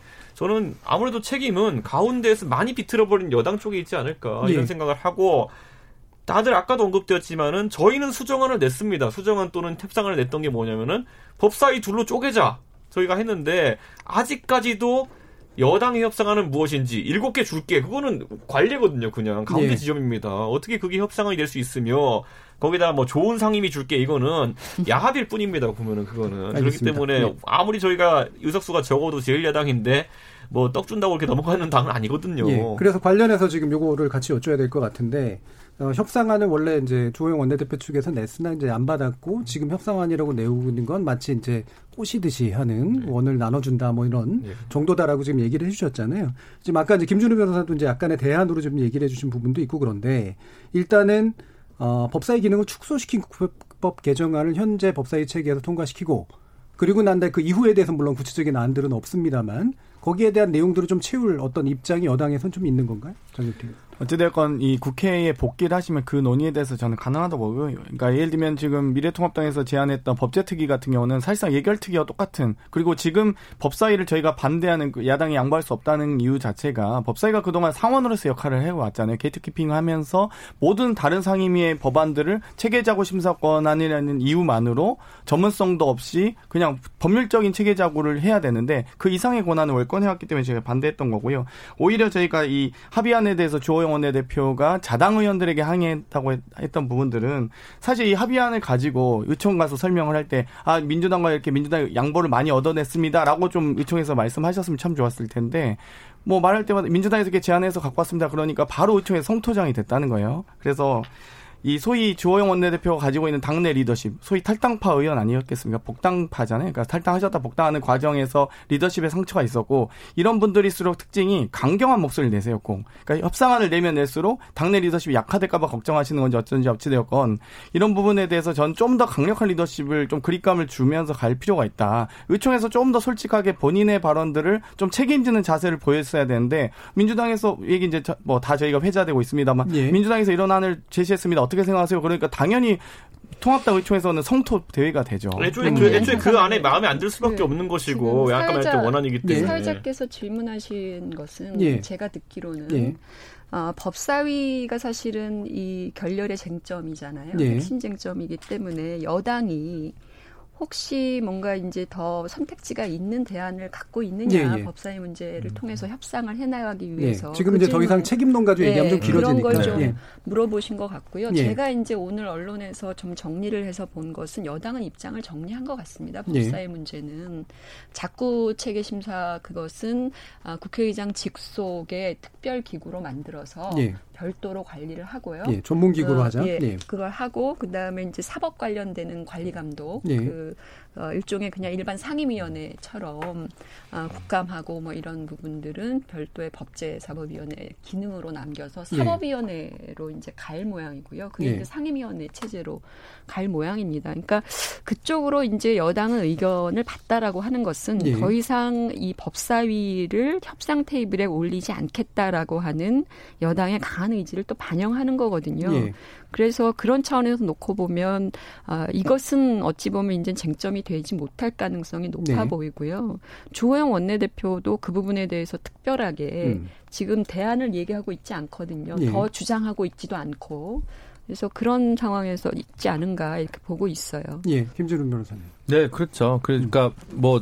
저는 아무래도 책임은 가운데에서 많이 비틀어버린 여당 쪽에 있지 않을까 이런 예. 생각을 하고 다들 아까도 언급되었지만은 저희는 수정안을 냈습니다. 수정안 또는 협상안을 냈던 게 뭐냐면은 법사위 둘로 쪼개자 저희가 했는데 아직까지도 여당의 협상안은 무엇인지 일곱 개 줄게 그거는 관례거든요 그냥 가운데 예. 지점입니다 어떻게 그게 협상안이 될 수 있으며 거기다 뭐 좋은 상임위 줄게 이거는 야합일 뿐입니다 보면은 그거는 알겠습니다. 그렇기 때문에 네. 아무리 저희가 의석수가 적어도 제일야당인데 뭐 떡 준다고 이렇게 넘어가는 당은 아니거든요. 예. 그래서 관련해서 지금 요거를 같이 여쭤야 될 것 같은데 어, 협상안은 원래 이제 조영 원내대표 측에서 냈으나 이제 안 받았고 지금 협상안이라고 내고 있는 건 마치 이제 꼬시듯이 하는 네. 원을 나눠준다 뭐 이런 네. 정도다라고 지금 얘기를 해주셨잖아요. 지금 아까 이제 김준우 변호사도 이제 약간의 대안으로 좀 얘기를 해주신 부분도 있고 그런데 일단은 어, 법사위 기능을 축소시킨 국회법 개정안을 현재 법사위 체계에서 통과시키고 그리고 난 다음에 그 이후에 대해서 물론 구체적인 안들은 없습니다만 거기에 대한 내용들을 좀 채울 어떤 입장이 여당에선 좀 있는 건가요? 장혁태 어찌됐건 이 국회에 복귀를 하시면 그 논의에 대해서 저는 가능하다고 보고요. 그러니까 예를 들면 지금 미래통합당에서 제안했던 법제특위 같은 경우는 사실상 예결특위와 똑같은 그리고 지금 법사위를 저희가 반대하는 그 야당이 양보할 수 없다는 이유 자체가 법사위가 그동안 상원으로서 역할을 해왔잖아요. gatekeeping 하면서 모든 다른 상임위의 법안들을 체계자구 심사권한이라는 이유만으로 전문성도 없이 그냥 법률적인 체계자구를 해야 되는데 그 이상의 권한을 월권해왔기 때문에 제가 반대했던 거고요. 오히려 저희가 이 합의안에 대해서 주호영 원내대표가 자당 의원들에게 항의했다고 했 던 부분들은 사실 이 합의안을 가지고 의총 가서 설명을 할 때 아 민주당과 이렇게 민주당 양보를 많이 얻어냈습니다라고 좀 의총에서 말씀하셨으면 참 좋았을 텐데 뭐 말할 때마다 민주당에서 이렇게 제안해서 갖고 왔습니다. 그러니까 바로 의총에서 성토장이 됐다는 거예요. 그래서 이 소위 주호영 원내대표가 가지고 있는 당내 리더십, 소위 탈당파 의원 아니었겠습니까? 복당파잖아요. 그러니까 탈당하셨다 복당하는 과정에서 리더십에 상처가 있었고 이런 분들일수록 특징이 강경한 목소리를 내세웠고, 그러니까 협상안을 내면 낼수록 당내 리더십이 약화될까봐 걱정하시는 건지 어쩐지 어찌되었건 이런 부분에 대해서 전 좀 더 강력한 리더십을 좀 그립감을 주면서 갈 필요가 있다. 의총에서 좀 더 솔직하게 본인의 발언들을 좀 책임지는 자세를 보였어야 되는데 민주당에서 얘기 이제 뭐 다 저희가 회자되고 있습니다만 예. 민주당에서 이런 안을 제시했습니다. 어떻게 생각하세요? 그러니까 당연히 통합당 의총에서는 성토 대회가 되죠. 애초에 그, 애초에 그 안에 마음에 안 들 수밖에 네. 없는 것이고 약간 말했 원안이기 때문에. 네. 사회자께서 질문하신 것은 예. 제가 듣기로는 예. 어, 법사위가 사실은 이 결렬의 쟁점이잖아요. 예. 핵심 쟁점이기 때문에 여당이 혹시 뭔가 이제 더 선택지가 있는 대안을 갖고 있느냐 예, 예. 법사위 문제를 음. 통해서 협상을 해나가기 예, 위해서 예. 지금 그 이제 더 이상 책임론 가지고 얘기하면 좀 길어지니까 그런 걸좀 예. 물어보신 것 같고요. 예. 제가 이제 오늘 언론에서 좀 정리를 해서 본 것은 여당은 입장을 정리한 것 같습니다. 법사위 문제는 자꾸 체계 심사 그것은 아, 국회의장 직속의 특별 기구로 만들어서 별도로 관리를 하고요. 예, 전문 기구로 어, 하자. 예, 예. 그걸 하고 그 다음에 이제 사법 관련되는 관리 감독, 예. 그 어, 일종의 그냥 일반 상임위원회처럼 어, 국감하고 뭐 이런 부분들은 별도의 법제사법위원회 기능으로 남겨서 예. 사법위원회로 이제 갈 모양이고요. 그게 예. 이제 상임위원회 체제로 갈 모양입니다. 그러니까 그쪽으로 이제 여당은 의견을 받다라고 하는 것은 예. 더 이상 이 법사위를 협상 테이블에 올리지 않겠다라고 하는 여당의 강한 의지를 또 반영하는 거거든요. 예. 그래서 그런 차원에서 놓고 보면 아, 이것은 어찌 보면 이제 쟁점이 되지 못할 가능성이 높아 네. 보이고요. 주호영 원내대표도 그 부분에 대해서 특별하게 음. 지금 대안을 얘기하고 있지 않거든요. 네. 더 주장하고 있지도 않고. 그래서 그런 상황에서 있지 않은가 이렇게 보고 있어요. 예, 김준훈 변호사님. 네, 그렇죠. 그러니까 음. 뭐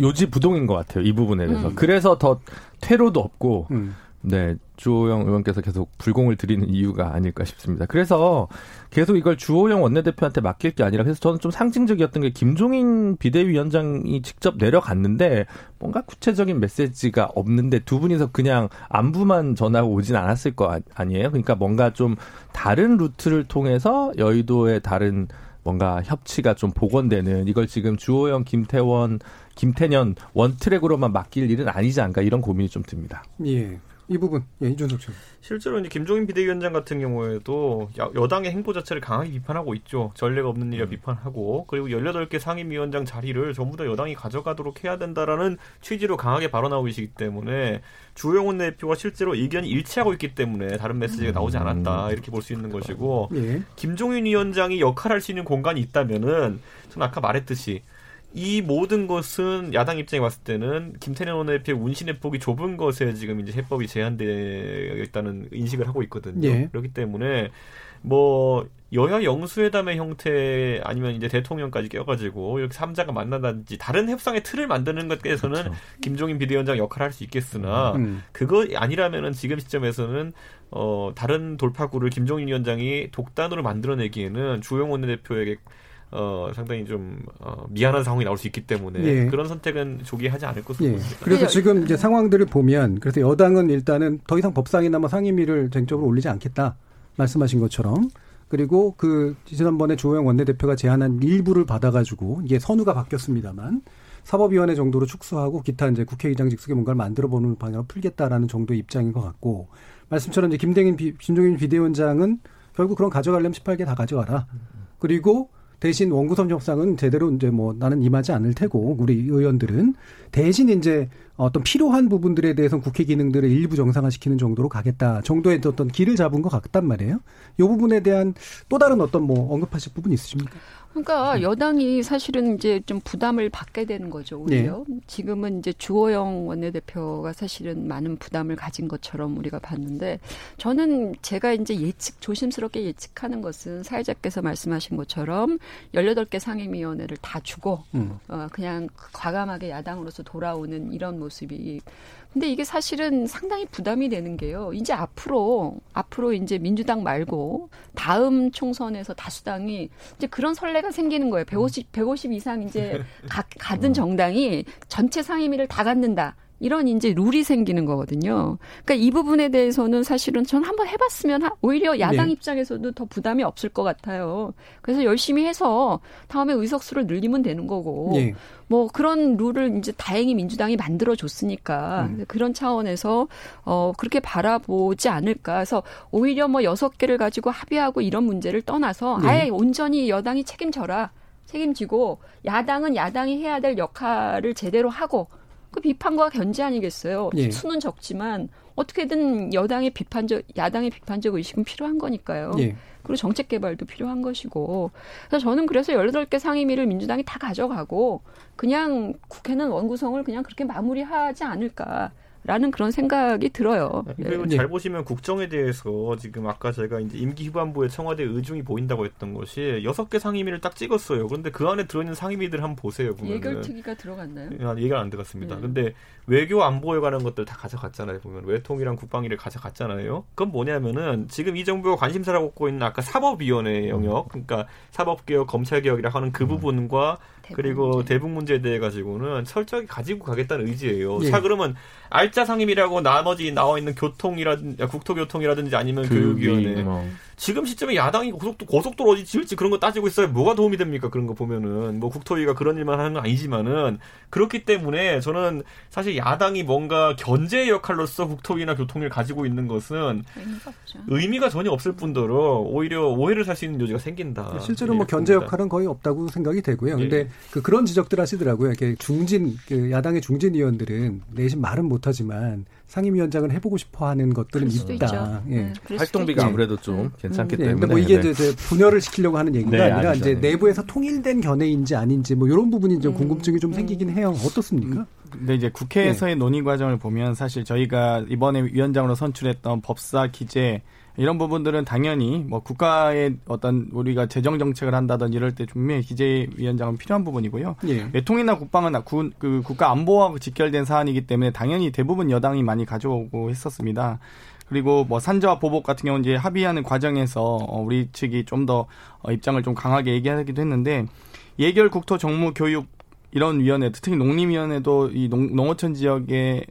요지 부동인 것 같아요. 이 부분에 대해서. 음. 그래서 더 퇴로도 없고 음. 네, 주호영 의원께서 계속 불공을 드리는 이유가 아닐까 싶습니다. 그래서 계속 이걸 주호영 원내대표한테 맡길 게 아니라 그래서 저는 좀 상징적이었던 게 김종인 비대위원장이 직접 내려갔는데 뭔가 구체적인 메시지가 없는데 두 분이서 그냥 안부만 전하고 오진 않았을 거 아니에요. 그러니까 뭔가 좀 다른 루트를 통해서 여의도의 다른 뭔가 협치가 좀 복원되는 이걸 지금 주호영, 김태원, 김태년 one track으로만 맡길 일은 아니지 않을까 이런 고민이 좀 듭니다. 예. 이 부분 예, 이준석 씨. 실제로 이제 김종인 비대위원장 같은 경우에도 여당의 행보 자체를 강하게 비판하고 있죠. 전례가 없는 일이라 음. 비판하고 그리고 18개 상임위원장 자리를 전부 다 여당이 가져가도록 해야 된다라는 취지로 강하게 발언하고 계시기 때문에 주영훈 대표와 실제로 의견이 일치하고 있기 때문에 다른 메시지가 나오지 않았다 음. 이렇게 볼 수 있는 것이고 예. 김종인 위원장이 역할할 수 있는 공간이 있다면은 저는 아까 말했듯이 이 모든 것은 야당 입장에 봤을 때는 김태년 원내대표의 운신의 폭이 좁은 것에 지금 이제 해법이 제한되어 있다는 인식을 하고 있거든요. 예. 그렇기 때문에 뭐 여야 영수회담의 형태 아니면 이제 대통령까지 껴가지고 이렇게 삼자가 만난다든지 다른 협상의 틀을 만드는 것에서는 그렇죠. 김종인 비대위원장 역할을 할 수 있겠으나 음. 그거 아니라면은 지금 시점에서는 어 다른 돌파구를 김종인 위원장이 독단으로 만들어내기에는 주영 원내대표에게 어, 상당히 좀 어, 미안한 상황이 나올 수 있기 때문에 예. 그런 선택은 조기 하지 않을 것으로 예. 보입니다. 그래서 지금 이제 상황들을 보면 그래서 여당은 일단은 더 이상 법상이나 뭐 상임위를 쟁점으로 올리지 않겠다 말씀하신 것처럼 그리고 그 지난번에 조영 원내대표가 제안한 일부를 받아가지고 이게 선우가 바뀌었습니다만 사법위원회 정도로 축소하고 기타 이제 국회의장 직속의 뭔가를 만들어보는 방향으로 풀겠다라는 정도의 입장인 것 같고 말씀처럼 이제 김대인 비, 김종인 비대위원장은 결국 그런 가져가려면 18개 다 가져가라. 그리고 대신 원구성 협상은 제대로 이제 뭐 나는 임하지 않을 테고 우리 의원들은 대신 이제 어떤 필요한 부분들에 대해서 국회 기능들을 일부 정상화시키는 정도로 가겠다 정도의 어떤 길을 잡은 것 같단 말이에요. 이 부분에 대한 또 다른 어떤 뭐 언급하실 부분 있으십니까? 그러니까 네. 여당이 사실은 이제 좀 부담을 받게 되는 거죠, 오히려. 네. 지금은 이제 주호영 원내대표가 사실은 많은 부담을 가진 것처럼 우리가 봤는데 저는 제가 이제 예측, 조심스럽게 예측하는 것은 사회자께서 말씀하신 것처럼 18개 상임위원회를 다 주고, 음. 어, 그냥 과감하게 야당으로서 돌아오는 이런 모습이 근데 이게 사실은 상당히 부담이 되는 게요. 이제 앞으로 앞으로 이제 민주당 말고 다음 총선에서 다수당이 이제 그런 선례가 생기는 거예요. 150 150 이상 이제 가, 가든 정당이 전체 상임위를 다 갖는다. 이런 이제 룰이 생기는 거거든요. 그러니까 이 부분에 대해서는 사실은 전 한번 해봤으면 오히려 야당 네. 입장에서도 더 부담이 없을 것 같아요. 그래서 열심히 해서 다음에 의석수를 늘리면 되는 거고 네. 뭐 그런 룰을 이제 다행히 민주당이 만들어 줬으니까 음. 그런 차원에서 어 그렇게 바라보지 않을까. 그래서 오히려 뭐 여섯 개를 가지고 합의하고 이런 문제를 떠나서 네. 아예 온전히 여당이 책임져라. 책임지고 야당은 야당이 해야 될 역할을 제대로 하고 그 비판과 견제 아니겠어요. 예. 수는 적지만 어떻게든 여당의 비판적, 야당의 비판적 의식은 필요한 거니까요. 예. 그리고 정책 개발도 필요한 것이고. 그래서 저는 그래서 18개 상임위를 민주당이 다 가져가고 그냥 국회는 원구성을 그냥 그렇게 마무리하지 않을까. 라는 그런 생각이 들어요. 네, 그리고 네. 잘 보시면 국정에 대해서 지금 아까 제가 이제 임기 후반부에 청와대 의중이 보인다고 했던 것이 여섯 개 상임위를 딱 찍었어요. 그런데 그 안에 들어있는 상임위들 한번 보세요. 보면은. 예결특위가 들어갔나요? 아, 예결 안 들어갔습니다. 네. 근데 외교 안보에 관한 것들 다 가져갔잖아요. 보면 외통이랑 국방위를 가져갔잖아요. 그건 뭐냐면은 지금 이 정부가 관심사를 갖고 있는 아까 사법위원회 영역, 그러니까 사법개혁, 검찰개혁이라 하는 그 음. 부분과 그리고 문제. 대북 문제에 대해 가지고는 철저히 가지고 가겠다는 의지예요. 예. 자 그러면 알짜 상임이라고 나머지 나와 있는 교통이라든지 국토교통이라든지 아니면 교육위원회 뭐. 지금 시점에 야당이 고속도 고속도로 어디 지을지 그런 거 따지고 있어요. 뭐가 도움이 됩니까? 그런 거 보면은 뭐 국토위가 그런 일만 하는 건 아니지만은 그렇기 때문에 저는 사실 야당이 뭔가 견제 역할로서 국토위나 교통위를 가지고 있는 것은 의미가, 의미가 전혀 없을 뿐더러 오히려 오해를 살 수 있는 요지가 생긴다. 실제로 뭐 견제 역할은 거의 없다고 생각이 되고요. 근데 예. 그 그런 지적들 하시더라고요. 이렇게 중진 그 야당의 중진 의원들은 내심 말은 못하지만 상임위원장을 해보고 싶어하는 것들은 있다. 예. 네, 활동비가 네. 아무래도 좀 괜찮기 네. 때문에. 근데 뭐 이게 네. 이제 분열을 시키려고 하는 얘기가 네, 아니라 아니죠. 이제 내부에서 통일된 견해인지 아닌지 뭐 이런 부분이 좀 음. 궁금증이 좀 생기긴 해요. 어떻습니까? 음. 근데 이제 국회에서의 논의 과정을 보면 사실 저희가 이번에 위원장으로 선출했던 법사 기재 이런 부분들은 당연히 뭐 국가의 어떤 우리가 재정 정책을 한다든지 이럴 때 분명히 기재위원장은 필요한 부분이고요. 예. 외통이나 국방은 구, 그 국가 안보와 직결된 사안이기 때문에 당연히 대부분 여당이 많이 가져오고 했었습니다. 그리고 뭐 산자와 보복 같은 경우는 이제 합의하는 과정에서 어, 우리 측이 좀더 어, 입장을 좀 강하게 얘기하기도 했는데 예결 국토 정무 교육 이런 위원회, 특히 농림위원회도 이 농, 농어촌 지역에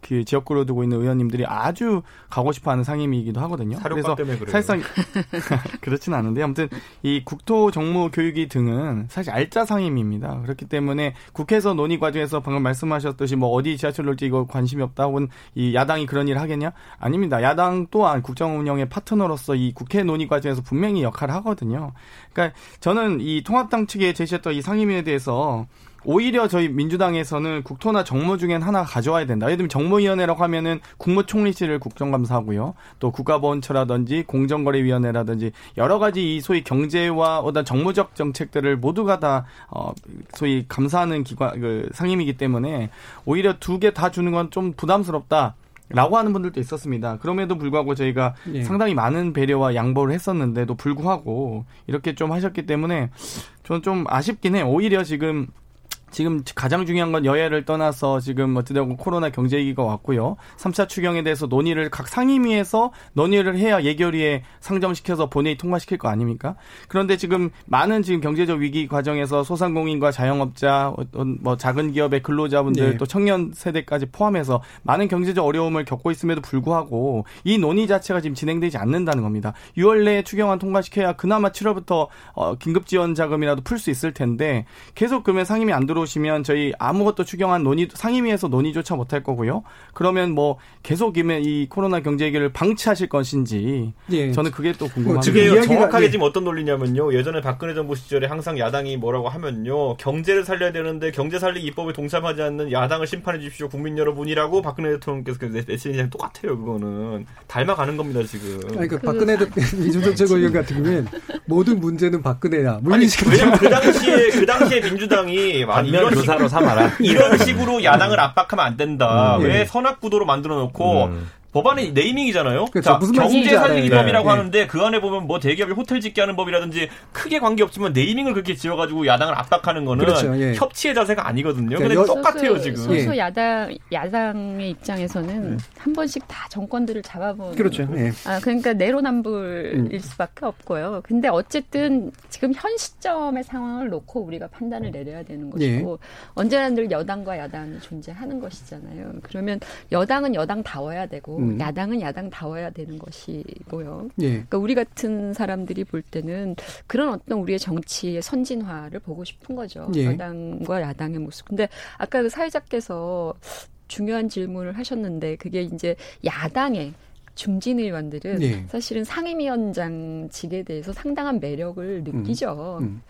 그 지역구로 두고 있는 의원님들이 아주 가고 싶어하는 상임이기도 하거든요. 그래서 사실상 그렇지는 않은데 아무튼 이 국토 정무 교육위 등은 사실 알짜 상임입니다. 그렇기 때문에 국회에서 논의 과정에서 방금 말씀하셨듯이 뭐 어디 지하철 놓을지 이거 관심이 없다 혹은 이 야당이 그런 일을 하겠냐? 아닙니다. 야당 또한 국정 운영의 파트너로서 이 국회 논의 과정에서 분명히 역할을 하거든요. 그러니까 저는 이 통합당 측에 제시했던 이 상임위에 대해서 오히려 저희 민주당에서는 국토나 정무 중엔 하나 가져와야 된다. 예를 들면 정무위원회라고 하면은 국무총리실을 국정감사하고요. 또 국가보훈처라든지 공정거래위원회라든지 여러 가지 이 소위 경제와 어떤 정무적 정책들을 모두가 다 어, 소위 감사하는 기관 그 상임이기 때문에 오히려 두 개 다 주는 건 좀 부담스럽다. 라고 하는 분들도 있었습니다. 그럼에도 불구하고 저희가 예. 상당히 많은 배려와 양보를 했었는데도 불구하고 이렇게 좀 하셨기 때문에 저는 좀 아쉽긴 해요. 오히려 지금 지금 가장 중요한 건 여야를 떠나서 지금 어찌되고 코로나 경제 위기가 왔고요. 3차 추경에 대해서 논의를 각 상임위에서 논의를 해야 예결위에 상정시켜서 본회의 통과시킬 거 아닙니까? 그런데 지금 많은 지금 경제적 위기 과정에서 소상공인과 자영업자, 뭐 작은 기업의 근로자분들 네. 또 청년 세대까지 포함해서 많은 경제적 어려움을 겪고 있음에도 불구하고 이 논의 자체가 지금 진행되지 않는다는 겁니다. 6월 내에 추경안 통과시켜야 그나마 7월부터 어, 긴급 지원 자금이라도 풀 수 있을 텐데 계속 그러면 상임위 안 들어 들어오시면 저희 아무것도 추경한 논의 상임위에서 논의조차 못할 거고요. 그러면 뭐 계속이면 이 코로나 경제 위기를 방치하실 것인지 예. 저는 그게 또 궁금합니다. 지금 정확하게 예. 지금 어떤 논리냐면요. 예전에 박근혜 정부 시절에 항상 야당이 뭐라고 하면요. 경제를 살려야 되는데 경제 살리기 입법에 동참하지 않는 야당을 심판해 주십시오. 국민 여러분이라고 박근혜 대통령께서 내치는 똑같아요. 그거는 닮아가는 겁니다 지금. 아니, 그 박근혜 대통령 이준석 최고위원 같은 경우는 모든 문제는 박근혜야. 뭐 아니 왜냐면 그 당시에 그 당시에 민주당이 많이 이런 교사로 삼아라. 이런 식으로 야당을 압박하면 안 된다. 음, 왜 예. 선악 구도로 만들어 놓고 음. 법안이 네이밍이잖아요. 그렇죠. 자, 무슨 경제 살리기 법이라고 네. 하는데 그 안에 보면 뭐 대기업이 호텔 짓게 하는 법이라든지 크게 관계 없지만 네이밍을 그렇게 지어가지고 야당을 압박하는 거는 그렇죠. 예. 협치의 자세가 아니거든요. 근데 여, 똑같아요 소수, 지금. 소수 예. 야당 야당의 입장에서는 음. 한 번씩 다 정권들을 잡아보는. 그렇죠. 예. 아 그러니까 내로남불일 음. 수밖에 없고요. 근데 어쨌든 지금 현 시점의 상황을 놓고 우리가 판단을 내려야 되는 것이고 예. 언제나 늘 여당과 야당이 존재하는 것이잖아요. 그러면 여당은 여당다워야 되고. 음. 야당은 야당다워야 되는 것이고요. 예. 그러니까 우리 같은 사람들이 볼 때는 그런 어떤 우리의 정치의 선진화를 보고 싶은 거죠. 예. 여당과 야당의 모습. 근데 아까 그 사회자께서 중요한 질문을 하셨는데 그게 이제 야당의 중진 의원들은 네. 사실은 상임위원장 직에 대해서 상당한 매력을 느끼죠. 음, 음.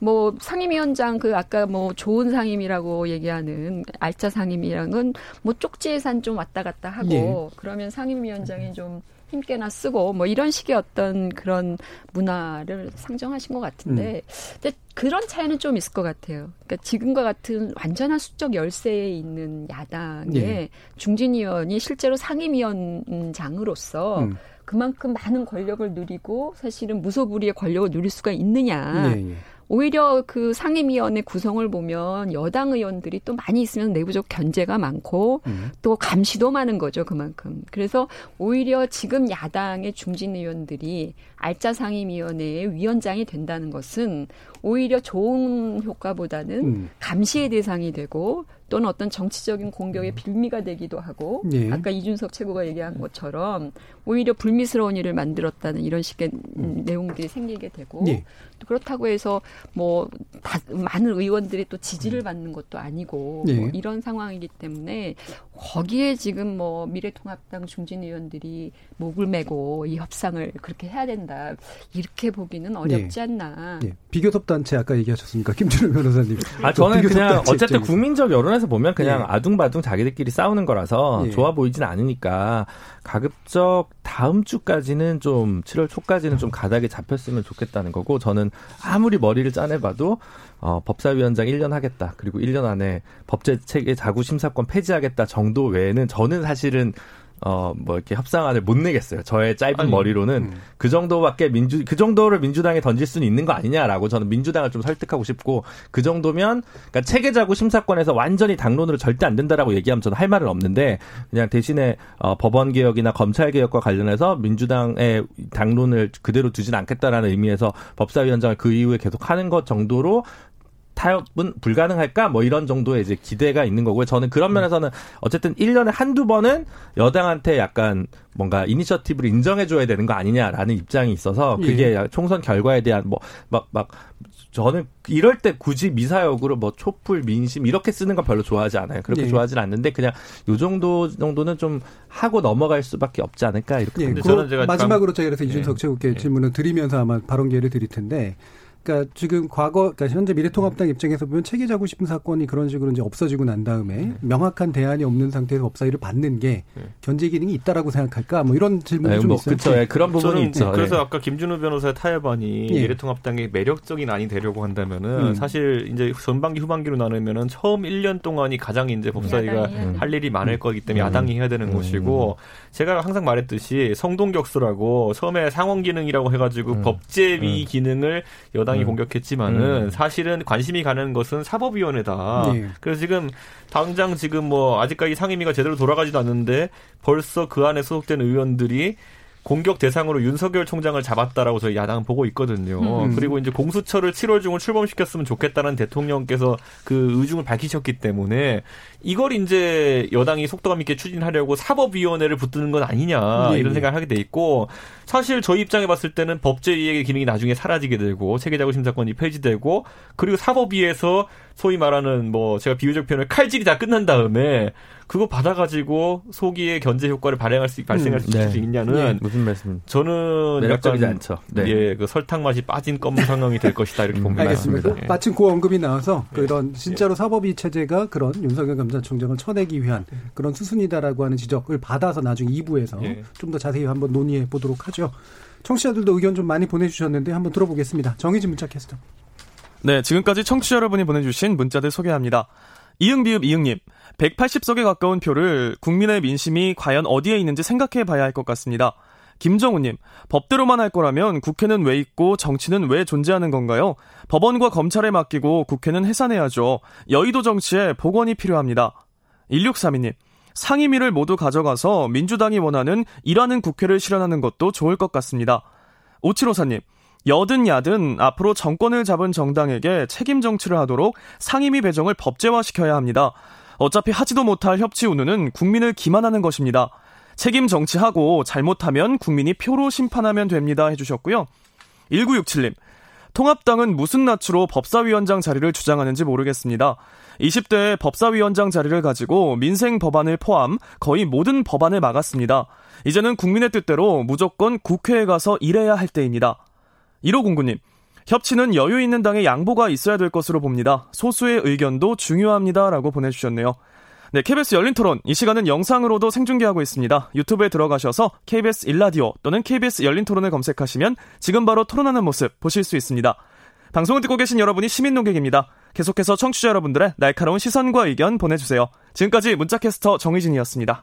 뭐 상임위원장 그 아까 뭐 좋은 상임이라고 얘기하는 알짜 상임이랑은 뭐 쪽지의 산좀 왔다 갔다 하고 네. 그러면 상임위원장이 좀 힘께나 쓰고 뭐 이런 식의 어떤 그런 문화를 상정하신 것 같은데 음. 근데 그런 차이는 좀 있을 것 같아요. 그러니까 지금과 같은 완전한 수적 열세에 있는 야당의 네. 중진 의원이 실제로 상임위원장으로서 음. 그만큼 많은 권력을 누리고 사실은 무소불위의 권력을 누릴 수가 있느냐. 네. 오히려 그 상임위원회 구성을 보면 여당 의원들이 또 많이 있으면 내부적 견제가 많고 음. 또 감시도 많은 거죠 그만큼. 그래서 오히려 지금 야당의 중진 의원들이 알짜 상임위원회의 위원장이 된다는 것은 오히려 좋은 효과보다는 음. 감시의 대상이 되고 또는 어떤 정치적인 공격의 음. 빌미가 되기도 하고 예. 아까 이준석 최고가 얘기한 것처럼 오히려 불미스러운 일을 만들었다는 이런 식의 음. 내용들이 생기게 되고 예. 또 그렇다고 해서 뭐 다, 많은 의원들이 또 지지를 음. 받는 것도 아니고 예. 뭐 이런 상황이기 때문에 거기에 지금 뭐 미래통합당 중진 의원들이 목을 메고 이 협상을 그렇게 해야 된다 이렇게 보기는 어렵지 예. 않나. 예. 비교섭 단체 아까 얘기하셨습니까, 김준호 변호사님? 아 저는 그냥 어쨌든 국민적 여론에서 보면 그냥 예. 아둥바둥 자기들끼리 싸우는 거라서 예. 좋아 보이진 않으니까 가급적 다음 주까지는 좀 7월 초까지는 좀 가닥에 잡혔으면 좋겠다는 거고 저는 아무리 머리를 짜내봐도 어, 법사위원장 1년 하겠다. 그리고 1년 안에 법제 체계 자구 심사권 폐지하겠다 정도 외에는 저는 사실은 어, 뭐, 이렇게 협상안을 못 내겠어요. 저의 짧은 아니, 머리로는 음. 그 정도밖에 민주, 그 정도를 민주당에 던질 수는 있는 거 아니냐라고 저는 민주당을 좀 설득하고 싶고 그 정도면, 그러니까 체계자구 심사권에서 완전히 당론으로 절대 안 된다라고 얘기하면 저는 할 말은 없는데 그냥 대신에 어, 법원 개혁이나 검찰 개혁과 관련해서 민주당의 당론을 그대로 두진 않겠다라는 의미에서 법사위원장을 그 이후에 계속 하는 것 정도로 타협은 불가능할까? 뭐 이런 정도의 이제 기대가 있는 거고요. 저는 그런 면에서는 어쨌든 1년에 한두 번은 여당한테 약간 뭔가 이니셔티브를 인정해줘야 되는 거 아니냐라는 입장이 있어서 그게 예. 총선 결과에 대한 뭐, 막, 막, 저는 이럴 때 굳이 미사역으로 뭐 촛불 민심 이렇게 쓰는 건 별로 좋아하지 않아요. 그렇게 예. 좋아하지는 않는데 그냥 요 정도 정도는 좀 하고 넘어갈 수밖에 없지 않을까 이렇게. 예. 저는 제가 마지막으로 제가 그래서 이준석 예. 최고께 예. 질문을 드리면서 아마 발언 기회를 드릴 텐데 그러니까 지금 과거 그러니까 현재 미래통합당 입장에서 보면 체계 자구 싶은 사건이 그런 식으로 이제 없어지고 난 다음에 네. 명확한 대안이 없는 상태에서 법사위를 받는 게 네. 견제 기능이 있다라고 생각할까? 뭐 이런 질문이 네, 좀 뭐, 있어요. 그렇죠. 네, 그런 부분이 있죠. 그래서 네. 아까 김준우 변호사의 타협안이 예. 미래통합당의 매력적인 안이 되려고 한다면은 음. 사실 이제 전반기 후반기로 나누면은 처음 1년 동안이 가장 이제 법사위가 음. 할 일이 많을 음. 거기 때문에 음. 야당이 해야 되는 음. 것이고 제가 항상 말했듯이 성동격수라고 처음에 상원 기능이라고 해가지고 음. 법제위 기능을 여당이 공격했지만 공격했지만은 음. 사실은 관심이 가는 것은 사법위원회다. 네. 그래서 지금 당장 지금 뭐 아직까지 상임위가 제대로 돌아가지도 않는데 벌써 그 안에 소속된 의원들이 공격 대상으로 윤석열 총장을 잡았다라고 저희 야당은 보고 있거든요. 음. 그리고 이제 공수처를 7월 중을 출범시켰으면 좋겠다는 대통령께서 그 의중을 밝히셨기 때문에 이걸 이제 여당이 속도감 있게 추진하려고 사법위원회를 붙드는 건 아니냐 네. 이런 생각을 하게 돼 있고 사실 저희 입장에 봤을 때는 법제위의 기능이 나중에 사라지게 되고 체계자구 심사권이 폐지되고 그리고 사법위에서 소위 말하는 뭐 제가 비유적 표현을 칼질이 다 끝난 다음에 그거 받아가지고 소기의 견제 효과를 발행할 수 발생할 수, 음, 네. 있냐는 네. 무슨 말씀? 저는 매력적이지 않죠. 네. 예, 그 설탕 맛이 빠진 껌 상황이 될 것이다 이렇게 음, 봅니다. 알겠습니다. 네. 마침 그 언급이 나와서 그런 진짜로 사법위 체제가 그런 윤석열 검찰총장을 쳐내기 위한 그런 수순이다라고 하는 지적을 받아서 나중에 2부에서 예. 좀더 자세히 한번 논의해 보도록 하죠. 청취자들도 의견 좀 많이 보내주셨는데 한번 들어보겠습니다. 정희진 문자 캐스터. 네, 지금까지 청취자 여러분이 보내주신 문자들 소개합니다. 이응비읍 이응님, 180석에 가까운 표를 국민의 민심이 과연 어디에 있는지 생각해 봐야 할 것 같습니다. 김정우님, 법대로만 할 거라면 국회는 왜 있고 정치는 왜 존재하는 건가요? 법원과 검찰에 맡기고 국회는 해산해야죠. 여의도 정치에 복원이 필요합니다. 1632님, 상임위를 모두 가져가서 민주당이 원하는 일하는 국회를 실현하는 것도 좋을 것 같습니다. 5754님, 여든 야든 앞으로 정권을 잡은 정당에게 책임 정치를 하도록 상임위 배정을 법제화시켜야 합니다. 어차피 하지도 못할 협치 운운은 국민을 기만하는 것입니다. 책임 정치하고 잘못하면 국민이 표로 심판하면 됩니다 해주셨고요. 1967님. 통합당은 무슨 낯으로 법사위원장 자리를 주장하는지 모르겠습니다. 20대 법사위원장 자리를 가지고 민생 법안을 포함 거의 모든 법안을 막았습니다. 이제는 국민의 뜻대로 무조건 국회에 가서 일해야 할 때입니다. 1509님. 협치는 여유 있는 당의 양보가 있어야 될 것으로 봅니다. 소수의 의견도 중요합니다. 라고 보내주셨네요. 네, KBS 열린 토론. 이 시간은 영상으로도 생중계하고 있습니다. 유튜브에 들어가셔서 KBS 일라디오 또는 KBS 열린 토론을 검색하시면 지금 바로 토론하는 모습 보실 수 있습니다. 방송을 듣고 계신 여러분이 시민 농객입니다. 계속해서 청취자 여러분들의 날카로운 시선과 의견 보내주세요. 지금까지 문자캐스터 정희진이었습니다.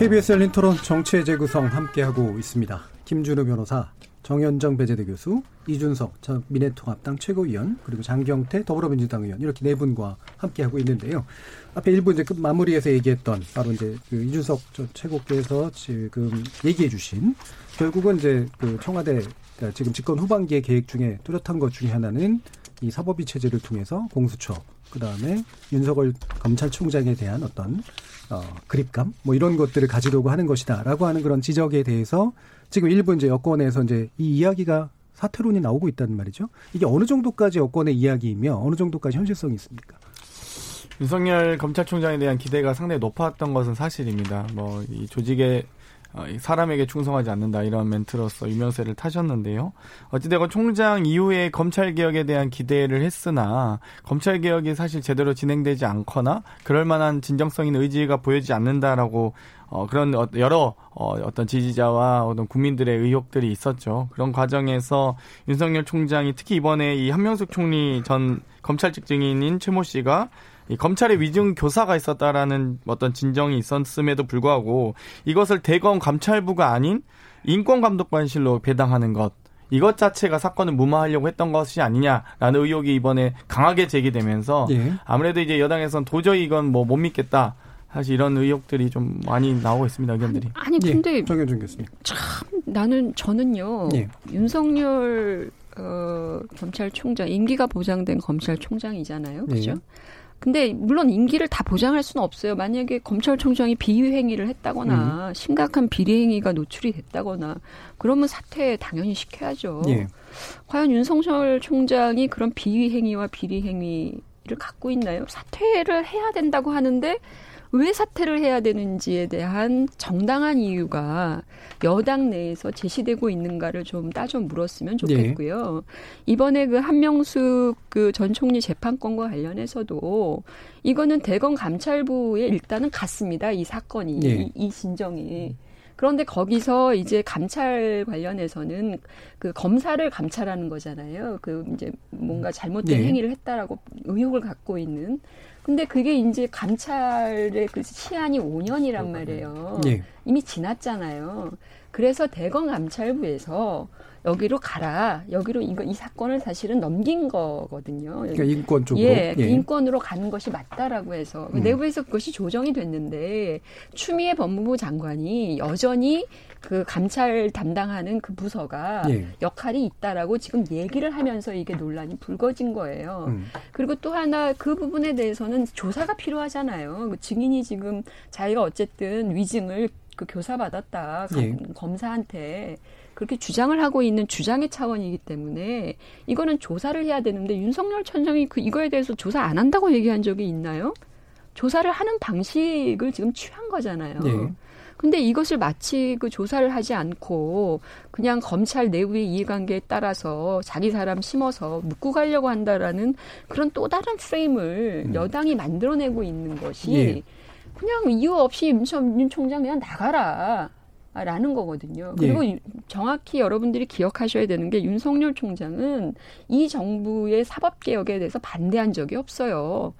KBS 열린 토론 정치의 재구성 함께하고 있습니다. 김준우 변호사, 정현정 배재대 교수, 이준석 전 미래통합당 최고위원, 그리고 장경태 더불어민주당 의원 이렇게 네 분과 함께하고 있는데요. 앞에 일부 이제 그 마무리에서 얘기했던 바로 이제 그 이준석 전 최고께서 지금 얘기해 주신 결국은 이제 그 청와대 그러니까 지금 집권 후반기의 계획 중에 뚜렷한 것 중에 하나는 이 사법위 체제를 통해서 공수처 그다음에 윤석열 검찰총장에 대한 어떤 어, 그립감 뭐 이런 것들을 가지려고 하는 것이다라고 하는 그런 지적에 대해서 지금 일부 이제 여권에서 이제 이 이야기가 사퇴론이 나오고 있다는 말이죠. 이게 어느 정도까지 여권의 이야기이며 어느 정도까지 현실성이 있습니까? 윤석열 검찰총장에 대한 기대가 상당히 높았던 것은 사실입니다. 뭐 이 조직의 어, 사람에게 충성하지 않는다 이런 멘트로서 유명세를 타셨는데요. 어찌되건 총장 이후에 검찰 개혁에 대한 기대를 했으나 검찰 개혁이 사실 제대로 진행되지 않거나 그럴 만한 진정성 있는 의지가 보여지지 않는다라고 어, 그런 어, 여러 어, 어떤 지지자와 어떤 국민들의 의혹들이 있었죠. 그런 과정에서 윤석열 총장이 특히 이번에 이 한명숙 총리 전 검찰직 증인인 최모 씨가 이 검찰의 위증 교사가 있었다라는 어떤 진정이 있었음에도 불구하고 이것을 대검 감찰부가 아닌 인권감독관실로 배당하는 것 이것 자체가 사건을 무마하려고 했던 것이 아니냐라는 의혹이 이번에 강하게 제기되면서 예. 아무래도 이제 여당에서는 도저히 이건 뭐 못 믿겠다. 사실 이런 의혹들이 좀 많이 나오고 있습니다 의견들이. 아니, 아니 근데 예, 정현준 교수님. 참 나는 저는요 예. 윤석열 어, 검찰총장 임기가 보장된 검찰총장이잖아요, 그죠? 예. 근데 물론 임기를 다 보장할 수는 없어요. 만약에 검찰총장이 비위 행위를 했다거나 음. 심각한 비리 행위가 노출이 됐다거나 그러면 사퇴 당연히 시켜야죠. 예. 과연 윤석열 총장이 그런 비위 행위와 비리 행위를 갖고 있나요? 사퇴를 해야 된다고 하는데 왜 사퇴를 해야 되는지에 대한 정당한 이유가 여당 내에서 제시되고 있는가를 좀 따져 물었으면 좋겠고요. 네. 이번에 그 한명숙 그 전 총리 재판권과 관련해서도 이거는 대검 감찰부에 일단은 갔습니다. 이 사건이 네. 이, 이 진정이. 그런데 거기서 이제 감찰 관련해서는 그 검사를 감찰하는 거잖아요. 그 이제 뭔가 잘못된 네. 행위를 했다라고 의혹을 갖고 있는. 근데 그게 이제 감찰의 그 시한이 5년이란 말이에요. 네. 이미 지났잖아요. 그래서 대검 감찰부에서 여기로 가라. 여기로 이거 이 사건을 사실은 넘긴 거거든요. 그러니까 인권 쪽으로. 예, 예. 인권으로 가는 것이 맞다라고 해서 음. 내부에서 그것이 조정이 됐는데 추미애 법무부 장관이 여전히 그 감찰 담당하는 그 부서가 예. 역할이 있다라고 지금 얘기를 하면서 이게 논란이 불거진 거예요. 음. 그리고 또 하나 그 부분에 대해서는 조사가 필요하잖아요. 그 증인이 지금 자기가 어쨌든 위증을 그 교사 받았다 예. 검사한테 그렇게 주장을 하고 있는 주장의 차원이기 때문에 이거는 조사를 해야 되는데 윤석열 천장이 그 이거에 대해서 조사 안 한다고 얘기한 적이 있나요? 조사를 하는 방식을 지금 취한 거잖아요. 네. 근데 이것을 마치 그 조사를 하지 않고 그냥 검찰 내부의 이해관계에 따라서 자기 사람 심어서 묶고 가려고 한다라는 그런 또 다른 프레임을 음. 여당이 만들어내고 있는 것이 예. 그냥 이유 없이 윤, 윤 총장 그냥 나가라. 라는 거거든요. 그리고 예. 정확히 여러분들이 기억하셔야 되는 게 윤석열 총장은 이 정부의 사법 개혁에 대해서 반대한 적이 없어요.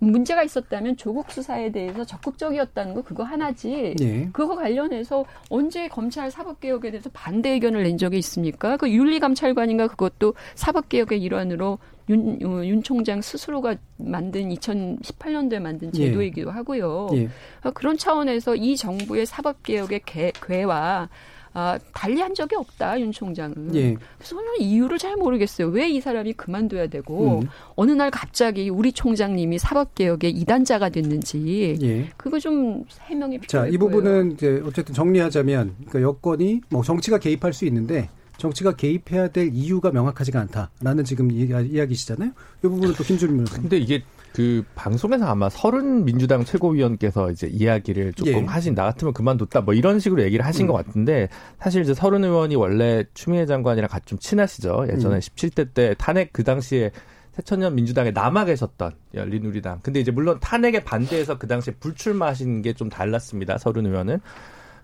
문제가 있었다면 조국 수사에 대해서 적극적이었다는 거 그거 하나지. 예. 그거 관련해서 언제 검찰 사법개혁에 대해서 반대 의견을 낸 적이 있습니까? 그 윤리감찰관인가 그것도 사법개혁의 일환으로 윤, 어, 윤 총장 스스로가 만든 2018년도에 만든 예. 제도이기도 하고요. 예. 그런 차원에서 이 정부의 사법개혁의 개, 궤와 아, 달리한 적이 없다 윤 총장은. 예. 그래서 저는 이유를 잘 모르겠어요. 왜 이 사람이 그만둬야 되고 음. 어느 날 갑자기 우리 총장님이 사법개혁의 이단자가 됐는지 예. 그거 좀 해명이 필요해 자, 이 부분은 이제 어쨌든 정리하자면 그러니까 여권이 뭐 정치가 개입할 수 있는데 정치가 개입해야 될 이유가 명확하지가 않다라는 지금 이야기시잖아요. 이 부분은 또 김준민 근데 이게 그 방송에서 아마 서른 민주당 최고위원께서 이제 이야기를 조금 예. 하신 나 같으면 그만뒀다 뭐 이런 식으로 얘기를 하신 음. 것 같은데 사실 이제 서른 의원이 원래 추미애 장관이랑 같이 좀 친하시죠. 예전에 음. 17대 때 탄핵 그 당시에 새천년 민주당에 남아 계셨던 열린우리당. 근데 이제 물론 탄핵에 반대해서 그 당시에 불출마하신 게 좀 달랐습니다. 서른 의원은.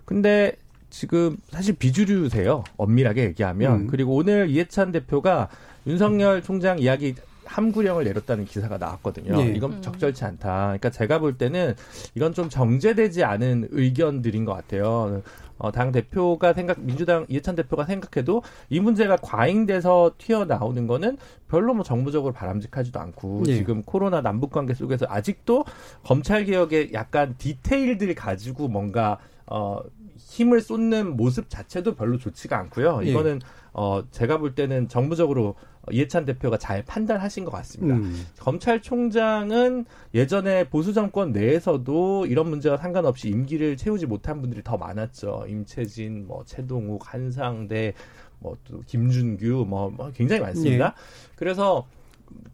근데 지금 사실 비주류세요. 엄밀하게 얘기하면. 음. 그리고 오늘 이해찬 대표가 윤석열 총장 이야기 함구령을 내렸다는 기사가 나왔거든요. 네. 이건 음. 적절치 않다. 그러니까 제가 볼 때는 이건 좀 정제되지 않은 의견들인 것 같아요. 어, 당 대표가 생각, 민주당 이해찬 대표가 생각해도 이 문제가 과잉돼서 튀어나오는 거는 별로 뭐 정부적으로 바람직하지도 않고 네. 지금 코로나 남북 관계 속에서 아직도 검찰 개혁의 약간 디테일들 가지고 뭔가 어 힘을 쏟는 모습 자체도 별로 좋지가 않고요. 예. 이거는 예. 어 제가 볼 때는 정부적으로 이해찬 대표가 잘 판단하신 것 같습니다. 음. 검찰총장은 예전에 보수 정권 내에서도 이런 문제와 상관없이 임기를 채우지 못한 분들이 더 많았죠. 임채진, 뭐 최동욱, 한상대, 뭐 또 김준규, 뭐, 뭐 굉장히 많습니다. 예. 그래서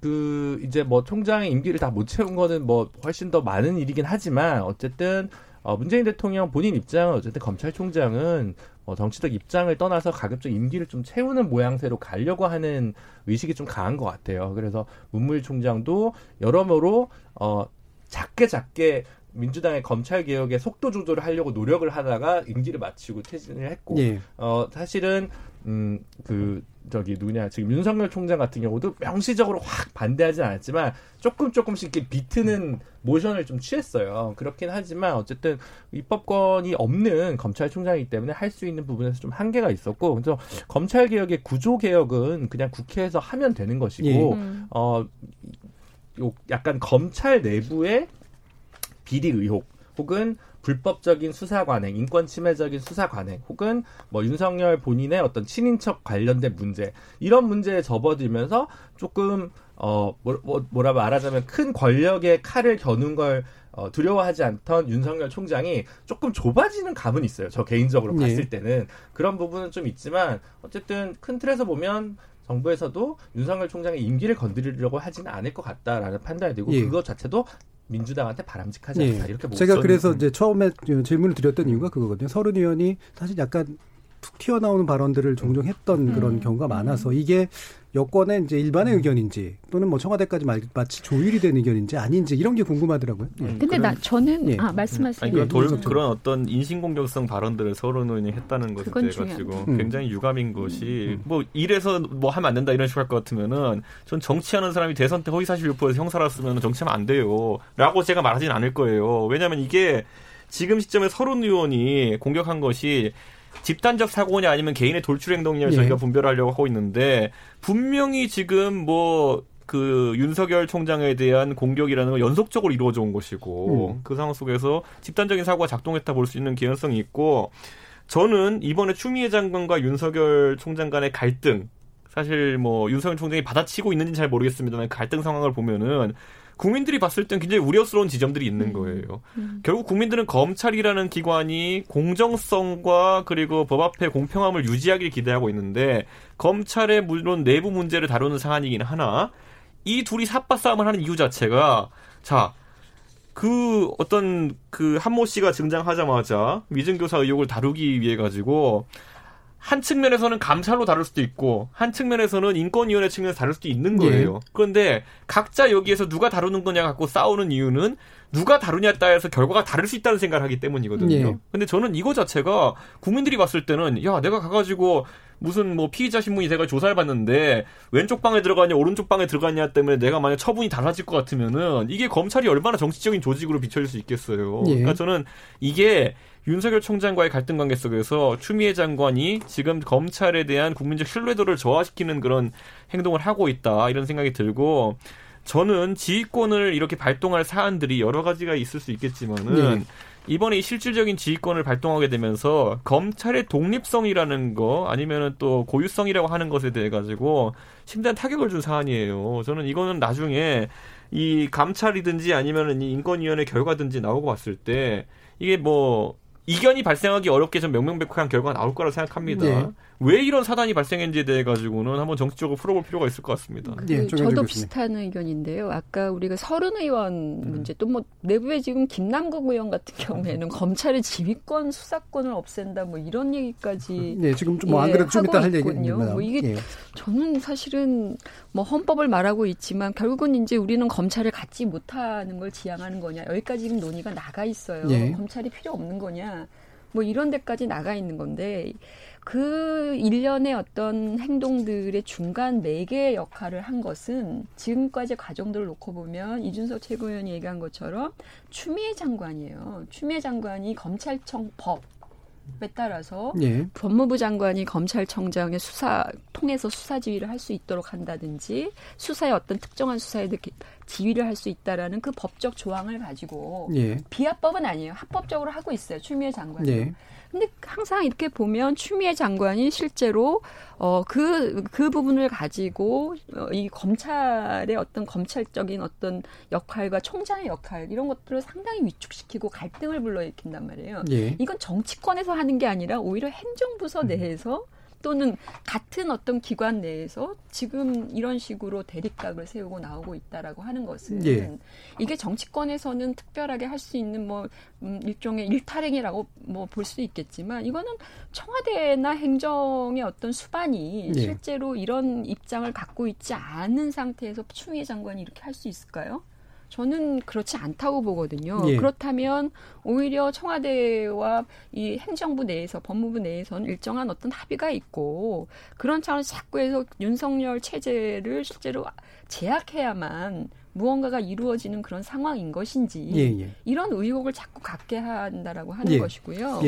그 이제 뭐 총장의 임기를 다 못 채운 거는 뭐 훨씬 더 많은 일이긴 하지만 어쨌든 어, 문재인 대통령 본인 입장은 어쨌든 검찰총장은 어, 정치적 입장을 떠나서 가급적 임기를 좀 채우는 모양새로 가려고 하는 의식이 좀 강한 것 같아요. 그래서 문무일 총장도 여러모로 어, 작게 작게 민주당의 검찰 개혁의 속도 조절을 하려고 노력을 하다가 임기를 마치고 퇴진을 했고, 예. 어 사실은 음그 저기 누구냐 지금 윤석열 총장 같은 경우도 명시적으로 확 반대하진 않았지만 조금 조금씩 이렇게 비트는 모션을 좀 취했어요. 그렇긴 하지만 어쨌든 입법권이 없는 검찰총장이기 때문에 할 수 있는 부분에서 좀 한계가 있었고 그래서 검찰 개혁의 구조 개혁은 그냥 국회에서 하면 되는 것이고 예. 음. 어 약간 검찰 내부의 비리 의혹 혹은 불법적인 수사 관행, 인권 침해적인 수사 관행, 혹은 뭐 윤석열 본인의 어떤 친인척 관련된 문제 이런 문제에 접어들면서 조금 어 뭐, 뭐, 뭐라 말하자면 큰 권력의 칼을 겨눈 걸 어, 두려워하지 않던 윤석열 총장이 조금 좁아지는 감은 있어요. 저 개인적으로 네. 봤을 때는 그런 부분은 좀 있지만 어쨌든 큰 틀에서 보면 정부에서도 윤석열 총장의 임기를 건드리려고 하지는 않을 것 같다라는 판단이 되고 예. 그것 자체도 민주당한테 바람직하지 않다. 예. 이렇게 제가 그래서 이제 처음에 질문을 드렸던 이유가 그거거든요. 서른 의원이 사실 약간 툭 튀어나오는 발언들을 종종 했던 음. 그런 경우가 많아서 이게 여권의 이제 일반의 의견인지 또는 뭐 청와대까지 마치 조율이 된 의견인지 아닌지 이런 게 궁금하더라고요. 음, 근데 그런, 나 저는 예. 아 말씀하세요. 아니, 그런, 돌, 그런 어떤 인신공격성 발언들을 서로 논의 했다는 것에 대해 가지고 음. 굉장히 유감인 것이 음. 뭐 이래서 뭐 하면 안 된다 이런 식으로 할 것 같으면은 전 정치하는 사람이 대선 때 허위 사실 유포해서 형사라으면 정치하면 안 돼요.라고 제가 말하지는 않을 거예요. 왜냐하면 이게 지금 시점에 서른 의원이 공격한 것이 집단적 사고냐 아니면 개인의 돌출 행동이냐 예. 저희가 분별하려고 하고 있는데 분명히 지금 뭐그 윤석열 총장에 대한 공격이라는 건 연속적으로 이루어져 온 것이고 음. 그 상황 속에서 집단적인 사고가 작동했다 볼 수 있는 개연성이 있고 저는 이번에 추미애 장관과 윤석열 총장 간의 갈등 사실 뭐 윤석열 총장이 받아치고 있는지는 잘 모르겠습니다만 갈등 상황을 보면은 국민들이 봤을 땐 굉장히 우려스러운 지점들이 있는 음. 거예요. 음. 결국 국민들은 검찰이라는 기관이 공정성과 그리고 법 앞에 공평함을 유지하기를 기대하고 있는데 검찰의 물론 내부 문제를 다루는 사안이긴 하나 이 둘이 삿바 싸움을 하는 이유 자체가 자. 그 어떤 그 한모 씨가 등장하자마자 위증교사 의혹을 다루기 위해 가지고 한 측면에서는 감찰로 다룰 수도 있고 한 측면에서는 인권위원회 측면에서 다룰 수도 있는 거예요. 네. 그런데 각자 여기에서 누가 다루는 거냐 갖고 싸우는 이유는 누가 다루냐에 따라서 결과가 다를 수 있다는 생각을 하기 때문이거든요. 네. 근데 저는 이거 자체가 국민들이 봤을 때는 야 내가 가가지고 무슨 뭐 피의자 신문이 제가 조사를 받는데 왼쪽 방에 들어가냐 오른쪽 방에 들어가냐 때문에 내가 만약 처분이 달라질 것 같으면은 이게 검찰이 얼마나 정치적인 조직으로 비춰질 수 있겠어요. 예. 그러니까 저는 이게 윤석열 총장과의 갈등 관계 속에서 추미애 장관이 지금 검찰에 대한 국민적 신뢰도를 저하시키는 그런 행동을 하고 있다 이런 생각이 들고 저는 지휘권을 이렇게 발동할 사안들이 여러 가지가 있을 수 있겠지만은 네. 이번에 이 실질적인 지휘권을 발동하게 되면서 검찰의 독립성이라는 거 아니면은 또 고유성이라고 하는 것에 대해 가지고 심대한 타격을 준 사안이에요. 저는 이거는 나중에 이 감찰이든지 아니면은 이 인권위원회 결과든지 나오고 봤을 때 이게 뭐 이견이 발생하기 어렵게 좀 명명백백한 결과가 나올 거라 생각합니다. 네. 왜 이런 사단이 발생했는지에 대해 가지고는 한번 정치적으로 풀어볼 필요가 있을 것 같습니다. 그 네, 저도 비슷한 의견인데요. 아까 우리가 서른 의원 음. 문제 또 뭐 내부에 지금 김남국 의원 같은 경우에는 검찰의 지휘권 수사권을 없앤다 뭐 이런 얘기까지 네 지금 좀 뭐안 예, 그래도 좀 이따 할 얘기군요. 뭐 이게 예. 저는 사실은 뭐 헌법을 말하고 있지만 결국은 이제 우리는 검찰을 갖지 못하는 걸 지향하는 거냐 여기까지 지금 논의가 나가 있어요. 예. 검찰이 필요 없는 거냐 뭐 이런 데까지 나가 있는 건데 그 일련의 어떤 행동들의 중간 매개 역할을 한 것은 지금까지 과정들을 놓고 보면 이준석 최고위원이 얘기한 것처럼 추미애 장관이에요. 추미애 장관이 검찰청 법 에 따라서 예. 법무부 장관이 검찰청장의 수사 통해서 수사 지휘를 할 수 있도록 한다든지 수사의 어떤 특정한 수사에 지휘를 할 수 있다라는 그 법적 조항을 가지고 예. 비합법은 아니에요. 합법적으로 하고 있어요. 추미애 장관이. 예. 근데 항상 이렇게 보면 추미애 장관이 실제로 어그그 그 부분을 가지고 어, 이 검찰의 어떤 검찰적인 어떤 역할과 총장의 역할 이런 것들을 상당히 위축시키고 갈등을 불러일으킨단 말이에요. 예. 이건 정치권에서 하는 게 아니라 오히려 행정부서 음. 내에서 음. 또는 같은 어떤 기관 내에서 지금 이런 식으로 대립각을 세우고 나오고 있다라고 하는 것은 예. 이게 정치권에서는 특별하게 할 수 있는 뭐 음, 일종의 일탈행위라고 뭐 볼 수 있겠지만 이거는 청와대나 행정의 어떤 수반이 예. 실제로 이런 입장을 갖고 있지 않은 상태에서 추미애 장관이 이렇게 할 수 있을까요? 저는 그렇지 않다고 보거든요. 예. 그렇다면 오히려 청와대와 이 행정부 내에서 법무부 내에서는 일정한 어떤 합의가 있고 그런 차원에서 자꾸 해서 윤석열 체제를 실제로 제약해야만 무언가가 이루어지는 그런 상황인 것인지 예, 예. 이런 의혹을 자꾸 갖게 한다라고 하는 예. 것이고요.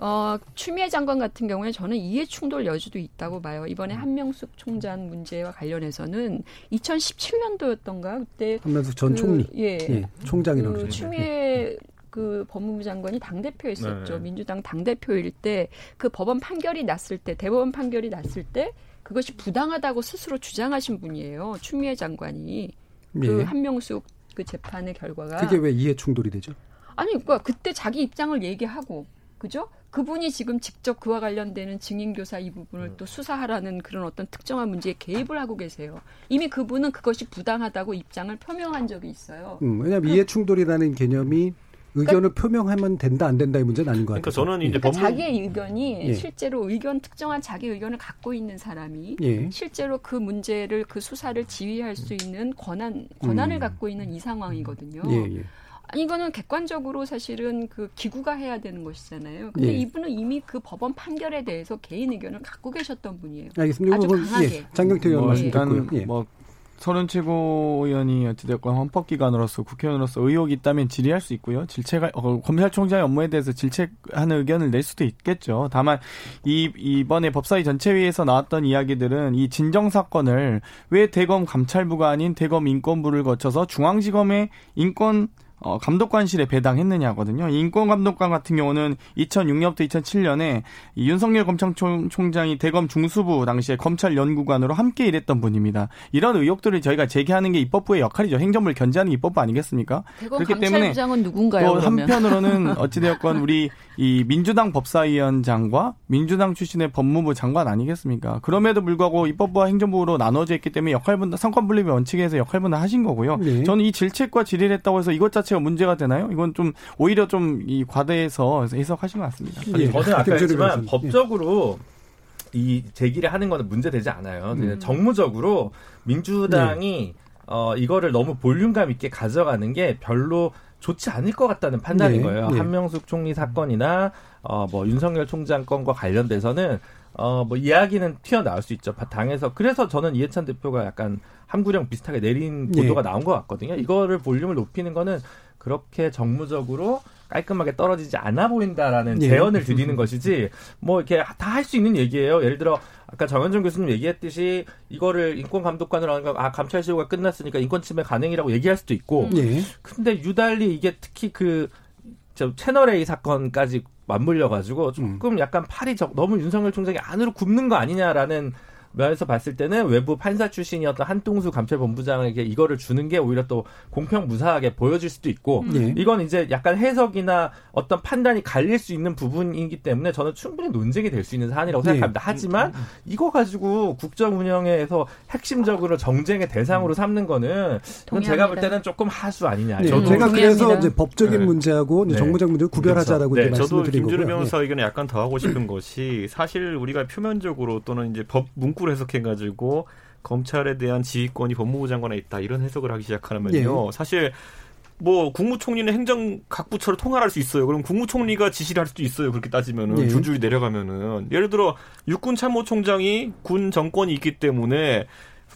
예. 어, 추미애 장관 같은 경우에 저는 이해 충돌 여지도 있다고 봐요. 이번에 음. 한명숙 총장 문제와 관련해서는 2017년도였던가 그때 한명숙 전 그, 총리 예, 예 총장이라고 그 추미애 예. 그 법무부 장관이 당 대표였었죠. 네. 민주당 당 대표일 때 그 법원 판결이 났을 때 대법원 판결이 났을 때 그것이 부당하다고 스스로 주장하신 분이에요. 추미애 장관이 그 예. 한명숙 그 재판의 결과가 그게 왜 이해 충돌이 되죠? 아니 그러니까 그때 자기 입장을 얘기하고 그죠? 그분이 지금 직접 그와 관련되는 증인교사 이 부분을 음. 또 수사하라는 그런 어떤 특정한 문제에 개입을 하고 계세요. 이미 그분은 그것이 부당하다고 입장을 표명한 적이 있어요. 음, 왜냐하면 그, 이해 충돌이라는 개념이 의견을 그러니까, 표명하면 된다 안 된다의 문제는 아닌 것 그러니까 같아요. 그러니까 저는 이제 그러니까 법무... 자기의 의견이 예. 실제로 의견 특정한 자기 의견을 갖고 있는 사람이 예. 실제로 그 문제를 그 수사를 지휘할 수 있는 권한 권한을 음. 갖고 있는 이 상황이거든요. 예, 예. 이거는 객관적으로 사실은 그 기구가 해야 되는 것이잖아요. 근데 예. 이분은 이미 그 법원 판결에 대해서 개인 의견을 갖고 계셨던 분이에요. 알겠습니다. 아주 강하게. 예. 장경태 의원 뭐, 말씀 듣고요. 예. 뭐 서른 최고위원이 어찌됐건 헌법기관으로서 국회의원으로서 의혹이 있다면 질의할 수 있고요. 질체가 어, 검찰총장의 업무에 대해서 질책하는 의견을 낼 수도 있겠죠. 다만 이 이번에 법사위 전체회의에서 나왔던 이야기들은 이 진정 사건을 왜 대검 감찰부가 아닌 대검 인권부를 거쳐서 중앙지검의 인권 어, 감독관실에 배당했느냐거든요. 인권감독관 같은 경우는 2006년부터 2007년에 윤석열 검찰총장이 대검 중수부 당시에 검찰 연구관으로 함께 일했던 분입니다. 이런 의혹들을 저희가 제기하는 게 입법부의 역할이죠. 행정부를 견제하는 게 입법부 아니겠습니까? 그렇기 때문에 누군가요? 또 한편으로는 어찌되었건 우리 이 민주당 법사위원장과 민주당 출신의 법무부 장관 아니겠습니까? 그럼에도 불구하고 입법부와 행정부로 나눠져 있기 때문에 역할분 상권 분립의 원칙에서 역할분을 하신 거고요. 네. 저는 이 질책과 질의를 했다고 해서 이것 자체 가 문제가 되나요? 이건 좀 오히려 좀 이 과대해서 해석하신 것 같습니다. 네. 저는 아까 했지만 법적으로 이 제기를 하는 거는 문제되지 않아요. 음. 정무적으로 민주당이 네. 어, 이거를 너무 볼륨감 있게 가져가는 게 별로 좋지 않을 것 같다는 판단인 네, 거예요. 네. 한명숙 총리 사건이나 어 뭐 윤석열 총장 건과 관련돼서는 어 뭐 이야기는 튀어나올 수 있죠. 당에서 그래서 저는 이해찬 대표가 약간 함구령 비슷하게 내린 네. 보도가 네. 나온 것 같거든요. 이거를 볼륨을 높이는 거는 그렇게 정무적으로 깔끔하게 떨어지지 않아 보인다라는 예. 제언을 드리는 것이지 뭐 이렇게 다 할 수 있는 얘기예요. 예를 들어 아까 정현준 교수님 얘기했듯이 이거를 인권 감독관으로 하는 아 감찰 실효가 끝났으니까 인권 침해 가능이라고 얘기할 수도 있고 예. 근데 유달리 이게 특히 그저 채널 A 사건까지 맞물려 가지고 조금 음. 약간 팔이 너무 윤석열 총장이 안으로 굽는 거 아니냐라는 면에서 봤을 때는 외부 판사 출신이었던 한동수 감찰본부장에게 이거를 주는 게 오히려 또 공평 무사하게 보여질 수도 있고 네. 이건 이제 약간 해석이나 어떤 판단이 갈릴 수 있는 부분이기 때문에 저는 충분히 논쟁이 될 수 있는 사안이라고 네. 생각합니다. 하지만 음, 음, 음. 이거 가지고 국정 운영에서 핵심적으로 정쟁의 대상으로 삼는 거는 이건 제가 볼 때는 조금 하수 아니냐. 네. 저도 제가 그래서 이제 법적인 네. 문제하고 네. 정무적 문제 구별하자라고 네. 저도 김준우 변호사 의견에 약간 더 하고 싶은 것이 사실 우리가 표면적으로 또는 이제 법 문구 거꾸로 해석해가지고 검찰에 대한 지휘권이 법무부 장관에 있다 이런 해석을 하기 시작하면요. 예. 사실 뭐 국무총리는 행정 각 부처를 통할할 수 있어요. 그럼 국무총리가 지시를 할 수도 있어요. 그렇게 따지면은 예. 줄줄이 내려가면은 예를 들어 육군 참모총장이 군 정권이 있기 때문에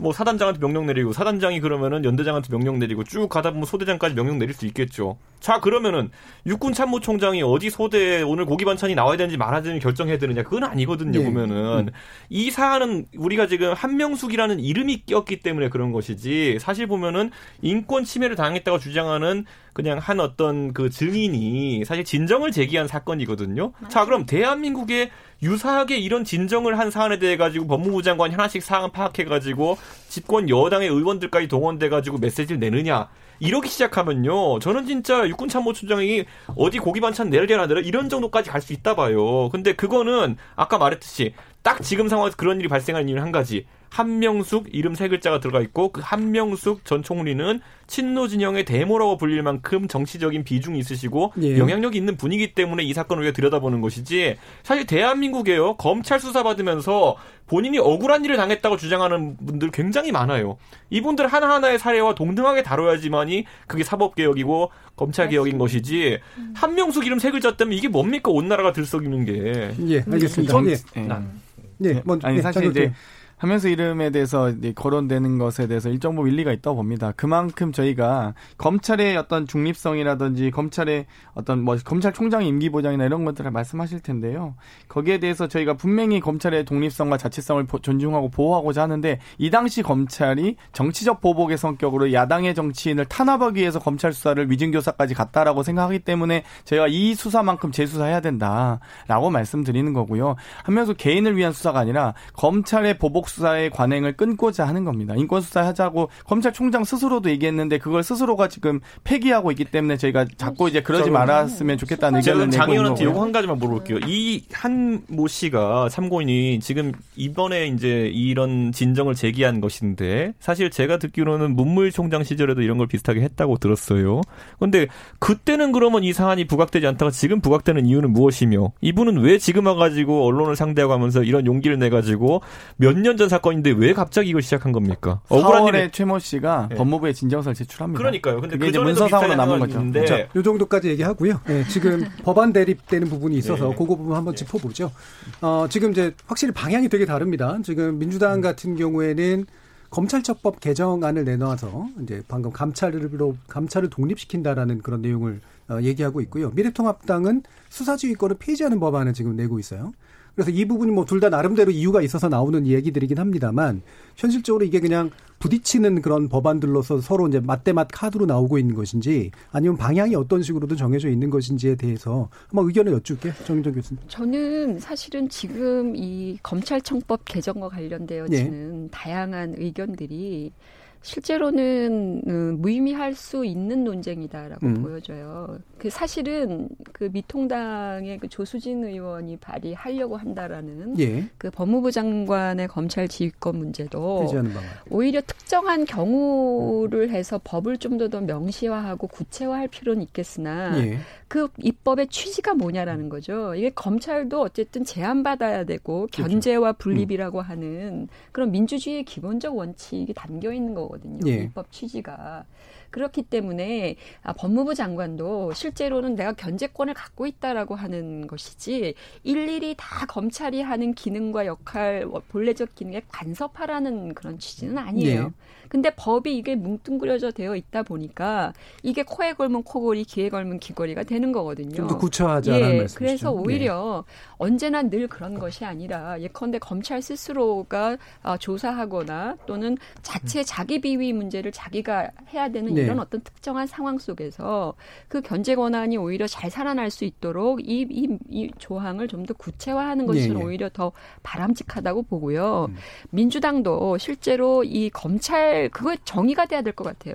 뭐 사단장한테 명령 내리고 사단장이 그러면은 연대장한테 명령 내리고 쭉 가다 보면 소대장까지 명령 내릴 수 있겠죠. 자 그러면은 육군 참모총장이 어디 소대에 오늘 고기 반찬이 나와야 되는지 말아야 되는지 결정해야 되느냐 그건 아니거든요. 네. 보면은 음. 이 사안은 우리가 지금 한명숙이라는 이름이 꼈기 때문에 그런 것이지 사실 보면은 인권 침해를 당했다고 주장하는 그냥 한 어떤 그 증인이 사실 진정을 제기한 사건이거든요. 맞아. 자 그럼 대한민국의 유사하게 이런 진정을 한 사안에 대해 가지고 법무부 장관이 하나씩 사안 파악해 가지고 집권 여당의 의원들까지 동원돼 가지고 메시지를 내느냐. 이러기 시작하면요. 저는 진짜 육군 참모총장이 어디 고기 반찬 내려야 되라 이런 정도까지 갈 수 있다 봐요. 근데 그거는 아까 말했듯이 딱 지금 상황에서 그런 일이 발생한 이유는 한 가지 한명숙 이름 세 글자가 들어가 있고 그 한명숙 전 총리는 친노 진영의 대모라고 불릴 만큼 정치적인 비중이 있으시고 예. 영향력이 있는 분이기 때문에 이 사건을 우리가 들여다보는 것이지 사실 대한민국에요 검찰 수사 받으면서 본인이 억울한 일을 당했다고 주장하는 분들 굉장히 많아요. 이분들 하나하나의 사례와 동등하게 다뤄야지만이 그게 사법개혁이고 검찰개혁인 것이지 음. 한명숙 이름 세 글자 때문에 이게 뭡니까 온 나라가 들썩이는 게. 예, 알겠습니다. 전, 예. 예. 예, 먼저 아니 예, 사실 이제 하면서 이름에 대해서 거론되는 것에 대해서 일정 부분 일리가 있다고 봅니다. 그만큼 저희가 검찰의 어떤 중립성이라든지 검찰의 어떤 뭐 검찰총장 임기 보장이나 이런 것들을 말씀하실 텐데요. 거기에 대해서 저희가 분명히 검찰의 독립성과 자치성을 존중하고 보호하고자 하는데 이 당시 검찰이 정치적 보복의 성격으로 야당의 정치인을 탄압하기 위해서 검찰 수사를 위증교사까지 갔다라고 생각하기 때문에 저희가 이 수사만큼 재수사해야 된다라고 말씀드리는 거고요. 하면서 개인을 위한 수사가 아니라 검찰의 보복 수사의 관행을 끊고자 하는 겁니다. 인권 수사 하자고 검찰총장 스스로도 얘기했는데 그걸 스스로가 지금 폐기하고 있기 때문에 저희가 자꾸 이제 그러지 말았으면 좋겠다는 의견을 내고 장의원한테 요거 한 가지만 물어볼게요. 이 한 모 씨가 참고인이 지금 이번에 이제 이런 진정을 제기한 것인데 사실 제가 듣기로는 문무일 총장 시절에도 이런 걸 비슷하게 했다고 들었어요. 그런데 그때는 그러면 이 사안이 부각되지 않다가 지금 부각되는 이유는 무엇이며 이분은 왜 지금 와가지고 언론을 상대하고 하면서 이런 용기를 내가지고 몇년 전 사건인데 왜 갑자기 이걸 시작한 겁니까? 억울한 일에 최모 씨가 네. 법무부에 진정서를 제출합니다. 그러니까요. 근데 그 이제 문서상으로 남은 거죠. 자, 요 정도까지 얘기하고요. 네, 지금 법안 대립되는 부분이 있어서 네. 그거 부분 한번 네. 짚어보죠. 어, 지금 이제 확실히 방향이 되게 다릅니다. 지금 민주당 같은 경우에는 검찰처법 개정안을 내놔서 이제 방금 감찰로 감찰을 독립시킨다라는 그런 내용을 어, 얘기하고 있고요. 미래통합당은 수사지휘권을 폐지하는 법안을 지금 내고 있어요. 그래서 이 부분이 뭐 둘 다 나름대로 이유가 있어서 나오는 얘기들이긴 합니다만 현실적으로 이게 그냥 부딪히는 그런 법안들로서 서로 이제 맞대맞 카드로 나오고 있는 것인지 아니면 방향이 어떤 식으로든 정해져 있는 것인지에 대해서 한번 의견을 여쭐게 정정 교수님. 저는 사실은 지금 이 검찰청법 개정과 관련되어지는 네. 다양한 의견들이 실제로는 음, 무의미할 수 있는 논쟁이다라고 음. 보여져요. 그 사실은 그 미통당의 그 조수진 의원이 발의하려고 한다라는 예. 그 법무부 장관의 검찰 지휘권 문제도 오히려 특정한 경우를 해서 법을 좀 더 더 명시화하고 구체화할 필요는 있겠으나 예. 그 입법의 취지가 뭐냐라는 거죠. 이게 검찰도 어쨌든 제한받아야 되고 그렇죠. 견제와 음. 분립이라고 음. 하는 그런 민주주의의 기본적 원칙이 담겨 있는 거거든요. 예. 입법 취지가. 그렇기 때문에 아, 법무부 장관도 실제로는 내가 견제권을 갖고 있다라고 하는 것이지 일일이 다 검찰이 하는 기능과 역할 본래적 기능에 간섭하라는 그런 취지는 아니에요. 네. 근데 법이 이게 뭉뚱그려져 되어 있다 보니까 이게 코에 걸면 코걸이, 귀에 걸면 귀걸이가 되는 거거든요. 좀 더 구체화하자는 예, 말씀이죠. 그래서 오히려 네. 언제나 늘 그런 것이 아니라 예컨대 검찰 스스로가 어, 조사하거나 또는 자체 자기 비위 문제를 자기가 해야 되는 네. 이런 어떤 특정한 상황 속에서 그 견제 권한이 오히려 잘 살아날 수 있도록 이, 이, 이 조항을 좀 더 구체화하는 것이 네, 네. 오히려 더 바람직하다고 보고요. 음. 민주당도 실제로 이 검찰 그거 정의가 돼야 될 것 같아요.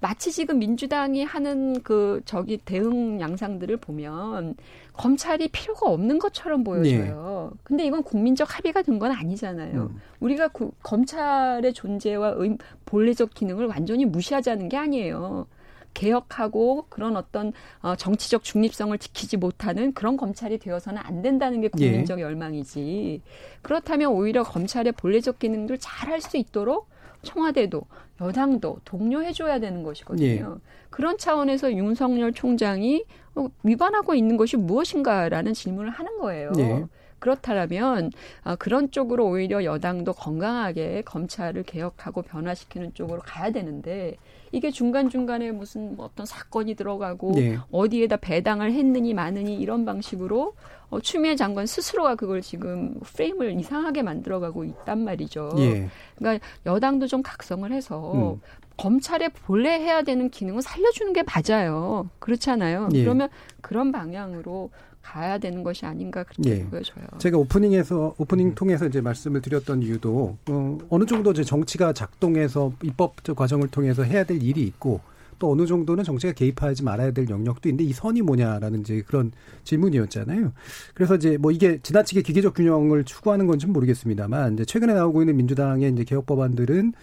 마치 지금 민주당이 하는 그 저기 대응 양상들을 보면 검찰이 필요가 없는 것처럼 보여져요. 네. 근데 이건 국민적 합의가 된 건 아니잖아요. 음. 우리가 구, 검찰의 존재와 의, 본래적 기능을 완전히 무시하자는 게 아니에요. 개혁하고 그런 어떤 어, 정치적 중립성을 지키지 못하는 그런 검찰이 되어서는 안 된다는 게 국민적 예. 열망이지. 그렇다면 오히려 검찰의 본래적 기능들 잘 할 수 있도록 청와대도 여당도 독려해줘야 되는 것이거든요. 예. 그런 차원에서 윤석열 총장이 어, 위반하고 있는 것이 무엇인가라는 질문을 하는 거예요. 예. 그렇다면 아, 그런 쪽으로 오히려 여당도 건강하게 검찰을 개혁하고 변화시키는 쪽으로 가야 되는데 이게 중간 중간에 무슨 뭐 어떤 사건이 들어가고 네. 어디에다 배당을 했느니 마느니 이런 방식으로 어, 추미애 장관 스스로가 그걸 지금 프레임을 이상하게 만들어가고 있단 말이죠. 예. 그러니까 여당도 좀 각성을 해서 음. 검찰의 본래 해야 되는 기능을 살려주는 게 맞아요. 그렇잖아요. 예. 그러면 그런 방향으로 가야 되는 것이 아닌가 그렇게 예. 보여져요. 제가 오프닝에서 오프닝 음. 통해서 이제 말씀을 드렸던 이유도 어, 어느 정도 이제 정치가 작동해서 입법적 과정을 통해서 해야 될 일이 있고 또 어느 정도는 정치가 개입하지 말아야 될 영역도 있는데 이 선이 뭐냐라는 이제 그런 질문이었잖아요. 그래서 이제 뭐 이게 지나치게 기계적 균형을 추구하는 건지 모르겠습니다만 이제 최근에 나오고 있는 민주당의 이제 개혁 법안들은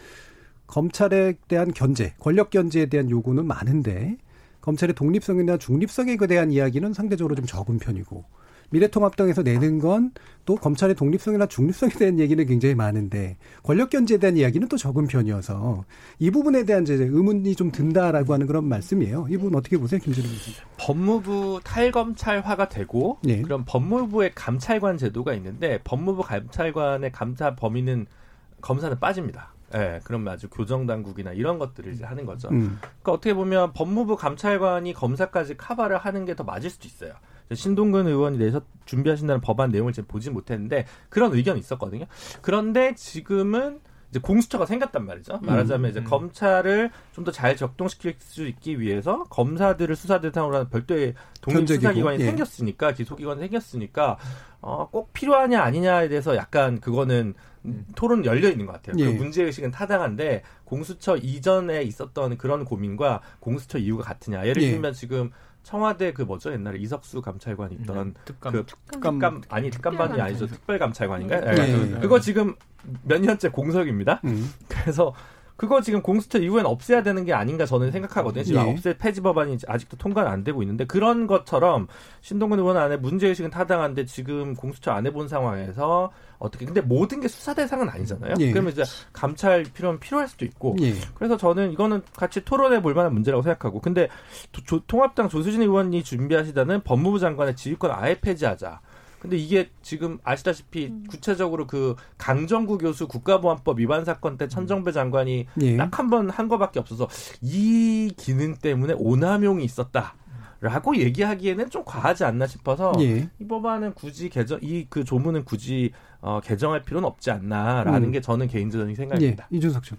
검찰에 대한 견제, 권력 견제에 대한 요구는 많은데 검찰의 독립성이나 중립성에 대한 이야기는 상대적으로 좀 적은 편이고 미래통합당에서 내는 건 또 검찰의 독립성이나 중립성에 대한 얘기는 굉장히 많은데 권력 견제에 대한 이야기는 또 적은 편이어서 이 부분에 대한 이제 의문이 좀 든다라고 하는 그런 말씀이에요. 이 부분 어떻게 보세요, 김준일 교수님? 법무부 탈검찰화가 되고 네. 그럼 법무부의 감찰관 제도가 있는데 법무부 감찰관의 감사 범위는 검사는 빠집니다. 예, 네, 그럼 아주 교정 당국이나 이런 것들을 이제 하는 거죠. 음. 그러니까 어떻게 보면 법무부 감찰관이 검사까지 카바를 하는 게 더 맞을 수도 있어요. 신동근 의원이 내서 준비하신다는 법안 내용을 지금 보지 못했는데 그런 의견이 있었거든요. 그런데 지금은 이제 공수처가 생겼단 말이죠. 음. 말하자면 이제 음. 검찰을 좀 더 잘 적동시킬 수 있기 위해서 검사들을 수사 대상으로 하는 별도의 독립 수사기관이 예. 생겼으니까 기소기관이 생겼으니까 어, 꼭 필요하냐 아니냐에 대해서 약간 그거는 음. 토론 열려 있는 것 같아요. 그 예. 그 문제 의식은 타당한데 공수처 이전에 있었던 그런 고민과 공수처 이유가 같으냐. 예를 예. 들면 예. 지금 청와대 그 뭐죠 옛날에 이석수 감찰관 있던 음, 특감, 그 특감, 특감 아니 특감반이 아니죠 특별 감찰관인가요? 네. 네. 그거 지금 몇 년째 공석입니다. 음. 그래서 그거 지금 공수처 이후엔 없애야 되는 게 아닌가 저는 생각하거든요. 지금 예. 없애 폐지 법안이 아직도 통과는 안 되고 있는데 그런 것처럼 신동근 의원 안에 문제 의식은 타당한데 지금 공수처 안 해본 상황에서 어떻게 근데 모든 게 수사 대상은 아니잖아요. 예. 그러면 이제 감찰 필요는 필요할 수도 있고 예. 그래서 저는 이거는 같이 토론해 볼 만한 문제라고 생각하고 근데 조, 통합당 조수진 의원이 준비하시다는 법무부 장관의 지휘권 아예 폐지하자. 근데 이게 지금 아시다시피 음. 구체적으로 그 강정구 교수 국가보안법 위반 사건 때 천정배 장관이 예. 딱한 번 한 거밖에 없어서 이 기능 때문에 오남용이 있었다. 라고 얘기하기에는 좀 과하지 않나 싶어서 예. 이 법안은 굳이 개정 이 그 조문은 굳이 어, 개정할 필요는 없지 않나라는 음. 게 저는 개인적인 생각입니다. 예. 이준석 씨.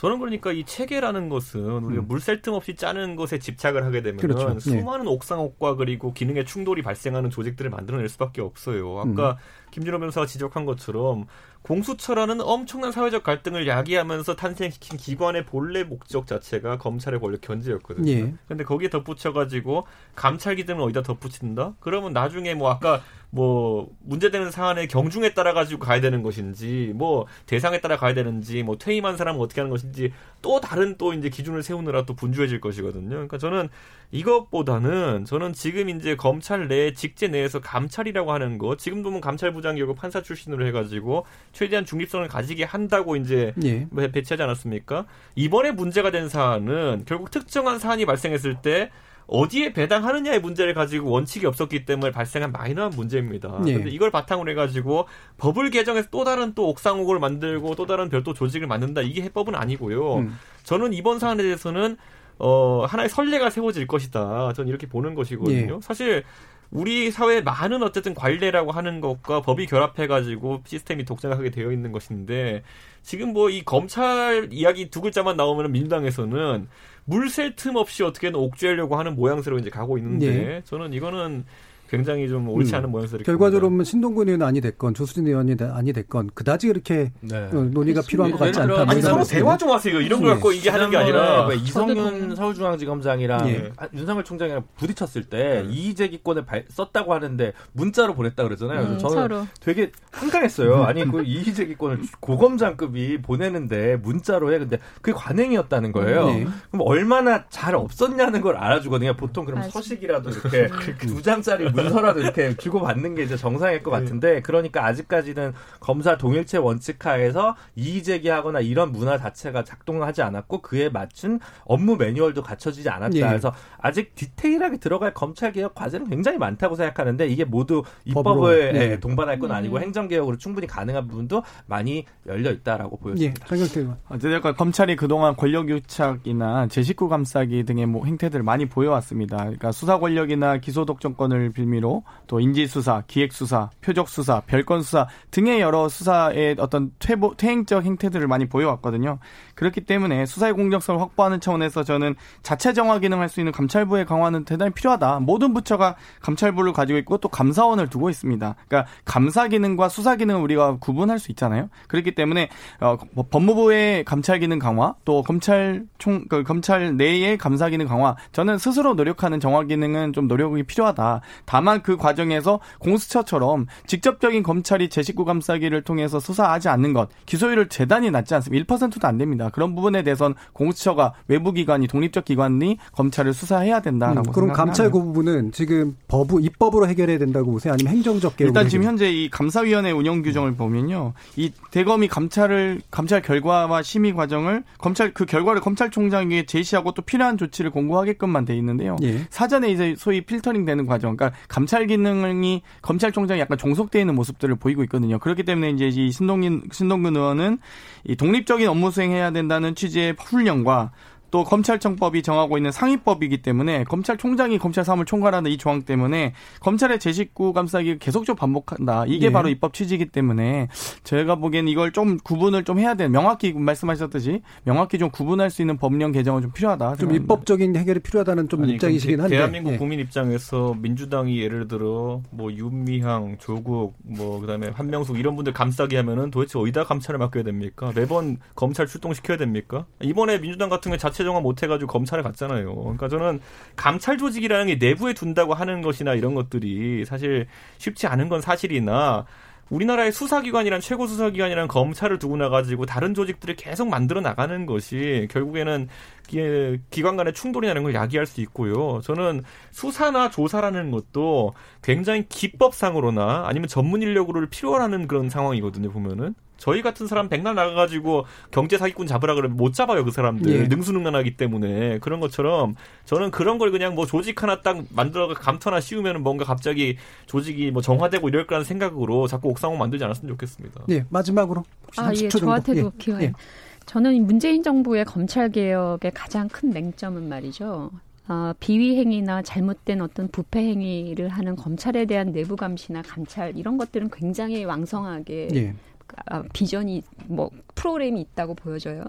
저는 그러니까 이 체계라는 것은 우리가 음. 물샐 틈 없이 짜는 것에 집착을 하게 되면 그렇죠. 예. 수많은 예. 옥상옥과 그리고 기능의 충돌이 발생하는 조직들을 만들어낼 수밖에 없어요. 아까 음. 김준호 변호사가 지적한 것처럼 공수처라는 엄청난 사회적 갈등을 야기하면서 탄생시킨 기관의 본래 목적 자체가 검찰의 권력 견제였거든요. 예. 근데 거기에 덧붙여가지고 감찰 기능을 어디다 덧붙인다? 그러면 나중에 뭐 아까 뭐 문제되는 사안의 경중에 따라 가지고 가야 되는 것인지 뭐 대상에 따라 가야 되는지 뭐 퇴임한 사람은 어떻게 하는 것인지 또 다른 또 이제 기준을 세우느라 또 분주해질 것이거든요. 그러니까 저는 이것보다는 저는 지금 이제 검찰 내 직제 내에서 감찰이라고 하는 거 지금 보면 감찰부장 결국 판사 출신으로 해가지고 최대한 중립성을 가지게 한다고 이제 예. 배치하지 않았습니까? 이번에 문제가 된 사안은 결국 특정한 사안이 발생했을 때 어디에 배당하느냐의 문제를 가지고 원칙이 없었기 때문에 발생한 마이너한 문제입니다. 예. 근데 이걸 바탕으로 해가지고 법을 개정해서 또 다른 또 옥상옥을 만들고 또 다른 별도 조직을 만든다 이게 해법은 아니고요. 음. 저는 이번 사안에 대해서는 어 하나의 선례가 세워질 것이다. 저는 이렇게 보는 것이거든요. 예. 사실 우리 사회에 많은 어쨌든 관례라고 하는 것과 법이 결합해가지고 시스템이 독자하게 되어 있는 것인데 지금 뭐 이 검찰 이야기 두 글자만 나오면 민주당에서는 물샐 틈 없이 어떻게든 옥죄하려고 하는 모양새로 이제 가고 있는데 네. 저는 이거는 굉장히 좀 옳지 음. 않은 모양새를 결과적으로 보면 신동근 의원 아니 됐건 조수진 의원이 아니 됐건 그다지 그렇게 네. 어, 논의가 필요한 것 같지 않다. 아니 서로 대화 좀 하세요. 이런 거 네. 갖고 이게 하는 게 아니라 뭐 이성윤 서울중앙지검장이랑 네. 윤석열 총장이랑 부딪혔을 때 네. 이의제기권을 발, 썼다고 하는데 문자로 보냈다 그러잖아요. 음, 저는 서로. 되게 황당했어요. 아니 그 이의제기권을 고검장급이 보내는데 문자로 해. 근데 그게 관행이었다는 거예요. 네. 그럼 얼마나 잘 없었냐는 걸 알아주거든요. 보통 그럼 맞아. 서식이라도 이렇게 두 장짜리 문서라도 이렇게 주고받는 게 이제 정상일 것 네. 같은데 그러니까 아직까지는 검사 동일체 원칙하에서 이의 제기하거나 이런 문화 자체가 작동하지 않았고 그에 맞춘 업무 매뉴얼도 갖춰지지 않았다. 예. 그래서 아직 디테일하게 들어갈 검찰 개혁 과제는 굉장히 많다고 생각하는데 이게 모두 입법을 네. 예, 동반할 건 아니고 음. 행정 개혁으로 충분히 가능한 부분도 많이 열려 있다라고 보여집니다. 예, 어쨌든 검찰이 그동안 권력 유착이나 제 식구 감싸기 등의 뭐 행태들을 많이 보여왔습니다. 그러니까 수사 권력이나 기소 독점권을 빌 빌미로 또 인지수사, 기획수사, 표적수사, 별건수사 등의 여러 수사의 어떤 퇴보, 퇴행적 행태들을 많이 보여왔거든요. 그렇기 때문에 수사의 공정성을 확보하는 차원에서 저는 자체 정화 기능할 수 있는 감찰부의 강화는 대단히 필요하다. 모든 부처가 감찰부를 가지고 있고 또 감사원을 두고 있습니다. 그러니까 감사 기능과 수사 기능을 우리가 구분할 수 있잖아요. 그렇기 때문에 어, 뭐 법무부의 감찰 기능 강화, 또 검찰 총 그 검찰 내의 감사 기능 강화, 저는 스스로 노력하는 정화 기능은 좀 노력이 필요하다. 다만 그 과정에서 공수처처럼 직접적인 검찰이 제 식구 감싸기를 통해서 수사하지 않는 것, 기소율을 재단이 낮지 않습니다. 1%도 안 됩니다. 그런 부분에 대해서는 공수처가 외부 기관이 독립적 기관이 검찰을 수사해야 된다라고 음, 그럼 감찰 그 부분은 지금 법부 입법으로 해결해야 된다고 보세요? 아니면 행정적 개혁? 일단 지금 현재 이 감사위원회 운영 규정을 보면요, 이 대검이 감찰을 감찰 결과와 심의 과정을 검찰 그 결과를 검찰총장에게 제시하고 또 필요한 조치를 공고하게끔만 돼 있는데요. 예. 사전에 이제 소위 필터링 되는 과정, 그러니까 감찰 기능이 검찰총장이 약간 종속되어 있는 모습들을 보이고 있거든요. 그렇기 때문에 이제 이 신동인 신동근 의원은 이 독립적인 업무 수행해야 된다는 취지의 훈련과 또 검찰청법이 정하고 있는 상위법이기 때문에 검찰총장이 검찰 사무을 총괄하는 이 조항 때문에 검찰의 제 식구 감싸기 계속적으로 반복한다. 이게 네. 바로 입법 취지이기 때문에 저희가 보기엔 이걸 좀 구분을 좀 해야 되는 명확히 말씀하셨듯이 명확히 좀 구분할 수 있는 법령 개정은 좀 필요하다. 좀 입법적인 해결이 필요하다는 좀 아니, 입장이시긴 한데 대한민국 예. 국민 입장에서 민주당이 예를 들어 뭐 윤미향, 조국, 뭐 그다음에 한명숙 이런 분들 감싸기 하면은 도대체 어디다 감찰을 맡겨야 됩니까? 매번 검찰 출동시켜야 됩니까? 이번에 민주당 같은 경우 자체 최종화 못 해가지고 검찰에 갔잖아요. 그러니까 저는 감찰 조직이라는 게 내부에 둔다고 하는 것이나 이런 것들이 사실 쉽지 않은 건 사실이나 우리나라의 수사기관이란 최고 수사기관이란 검찰을 두고 나가지고 다른 조직들을 계속 만들어 나가는 것이 결국에는 기관 간의 충돌이라는 걸 야기할 수 있고요. 저는 수사나 조사라는 것도 굉장히 기법상으로나 아니면 전문 인력으로 필요로 하는 그런 상황이거든요, 보면은. 저희 같은 사람 백날 나가가지고 경제 사기꾼 잡으라 그러면 못 잡아요 그 사람들 예. 능수능란하기 때문에 그런 것처럼 저는 그런 걸 그냥 뭐 조직 하나 딱 만들어가 감터나 씌우면 뭔가 갑자기 조직이 뭐 정화되고 이럴 거라는 생각으로 자꾸 옥상호 만들지 않았으면 좋겠습니다. 예 마지막으로 아 예, 저한테도 기회. 예. 저는 문재인 정부의 검찰 개혁의 가장 큰 맹점은 말이죠. 어, 비위 행위나 잘못된 어떤 부패 행위를 하는 검찰에 대한 내부 감시나 감찰 이런 것들은 굉장히 왕성하게 예. 아, 비전이 뭐 프로그램이 있다고 보여져요.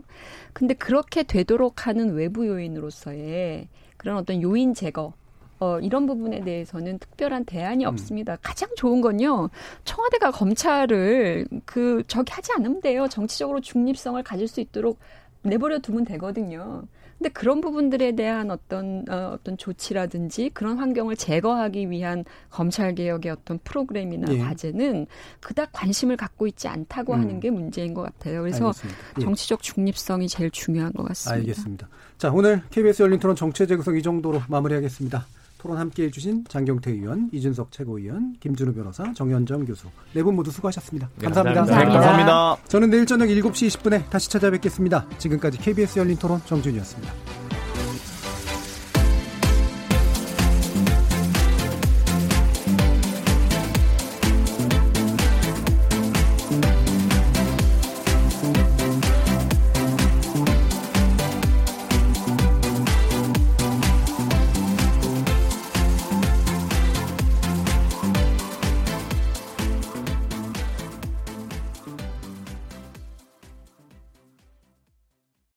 근데 그렇게 되도록 하는 외부 요인으로서의 그런 어떤 요인 제거 어, 이런 부분에 대해서는 특별한 대안이 음. 없습니다. 가장 좋은 건요, 청와대가 검찰을 그, 저기 하지 않으면 돼요. 정치적으로 중립성을 가질 수 있도록 내버려 두면 되거든요. 근데 그런 부분들에 대한 어떤 어, 어떤 조치라든지 그런 환경을 제거하기 위한 검찰 개혁의 어떤 프로그램이나 예. 과제는 그닥 관심을 갖고 있지 않다고 음. 하는 게 문제인 것 같아요. 그래서 예. 정치적 중립성이 제일 중요한 것 같습니다. 알겠습니다. 자 오늘 KBS 열린 토론 정체 재구성 이 정도로 마무리하겠습니다. 토론 함께 해 주신 장경태 의원, 이준석 최고위원, 김준우 변호사, 정현정 교수 네 분 모두 수고하셨습니다. 네, 감사합니다. 감사합니다. 네, 감사합니다. 저는 내일 저녁 7시 20분에 다시 찾아뵙겠습니다. 지금까지 KBS 열린 토론 정준이었습니다.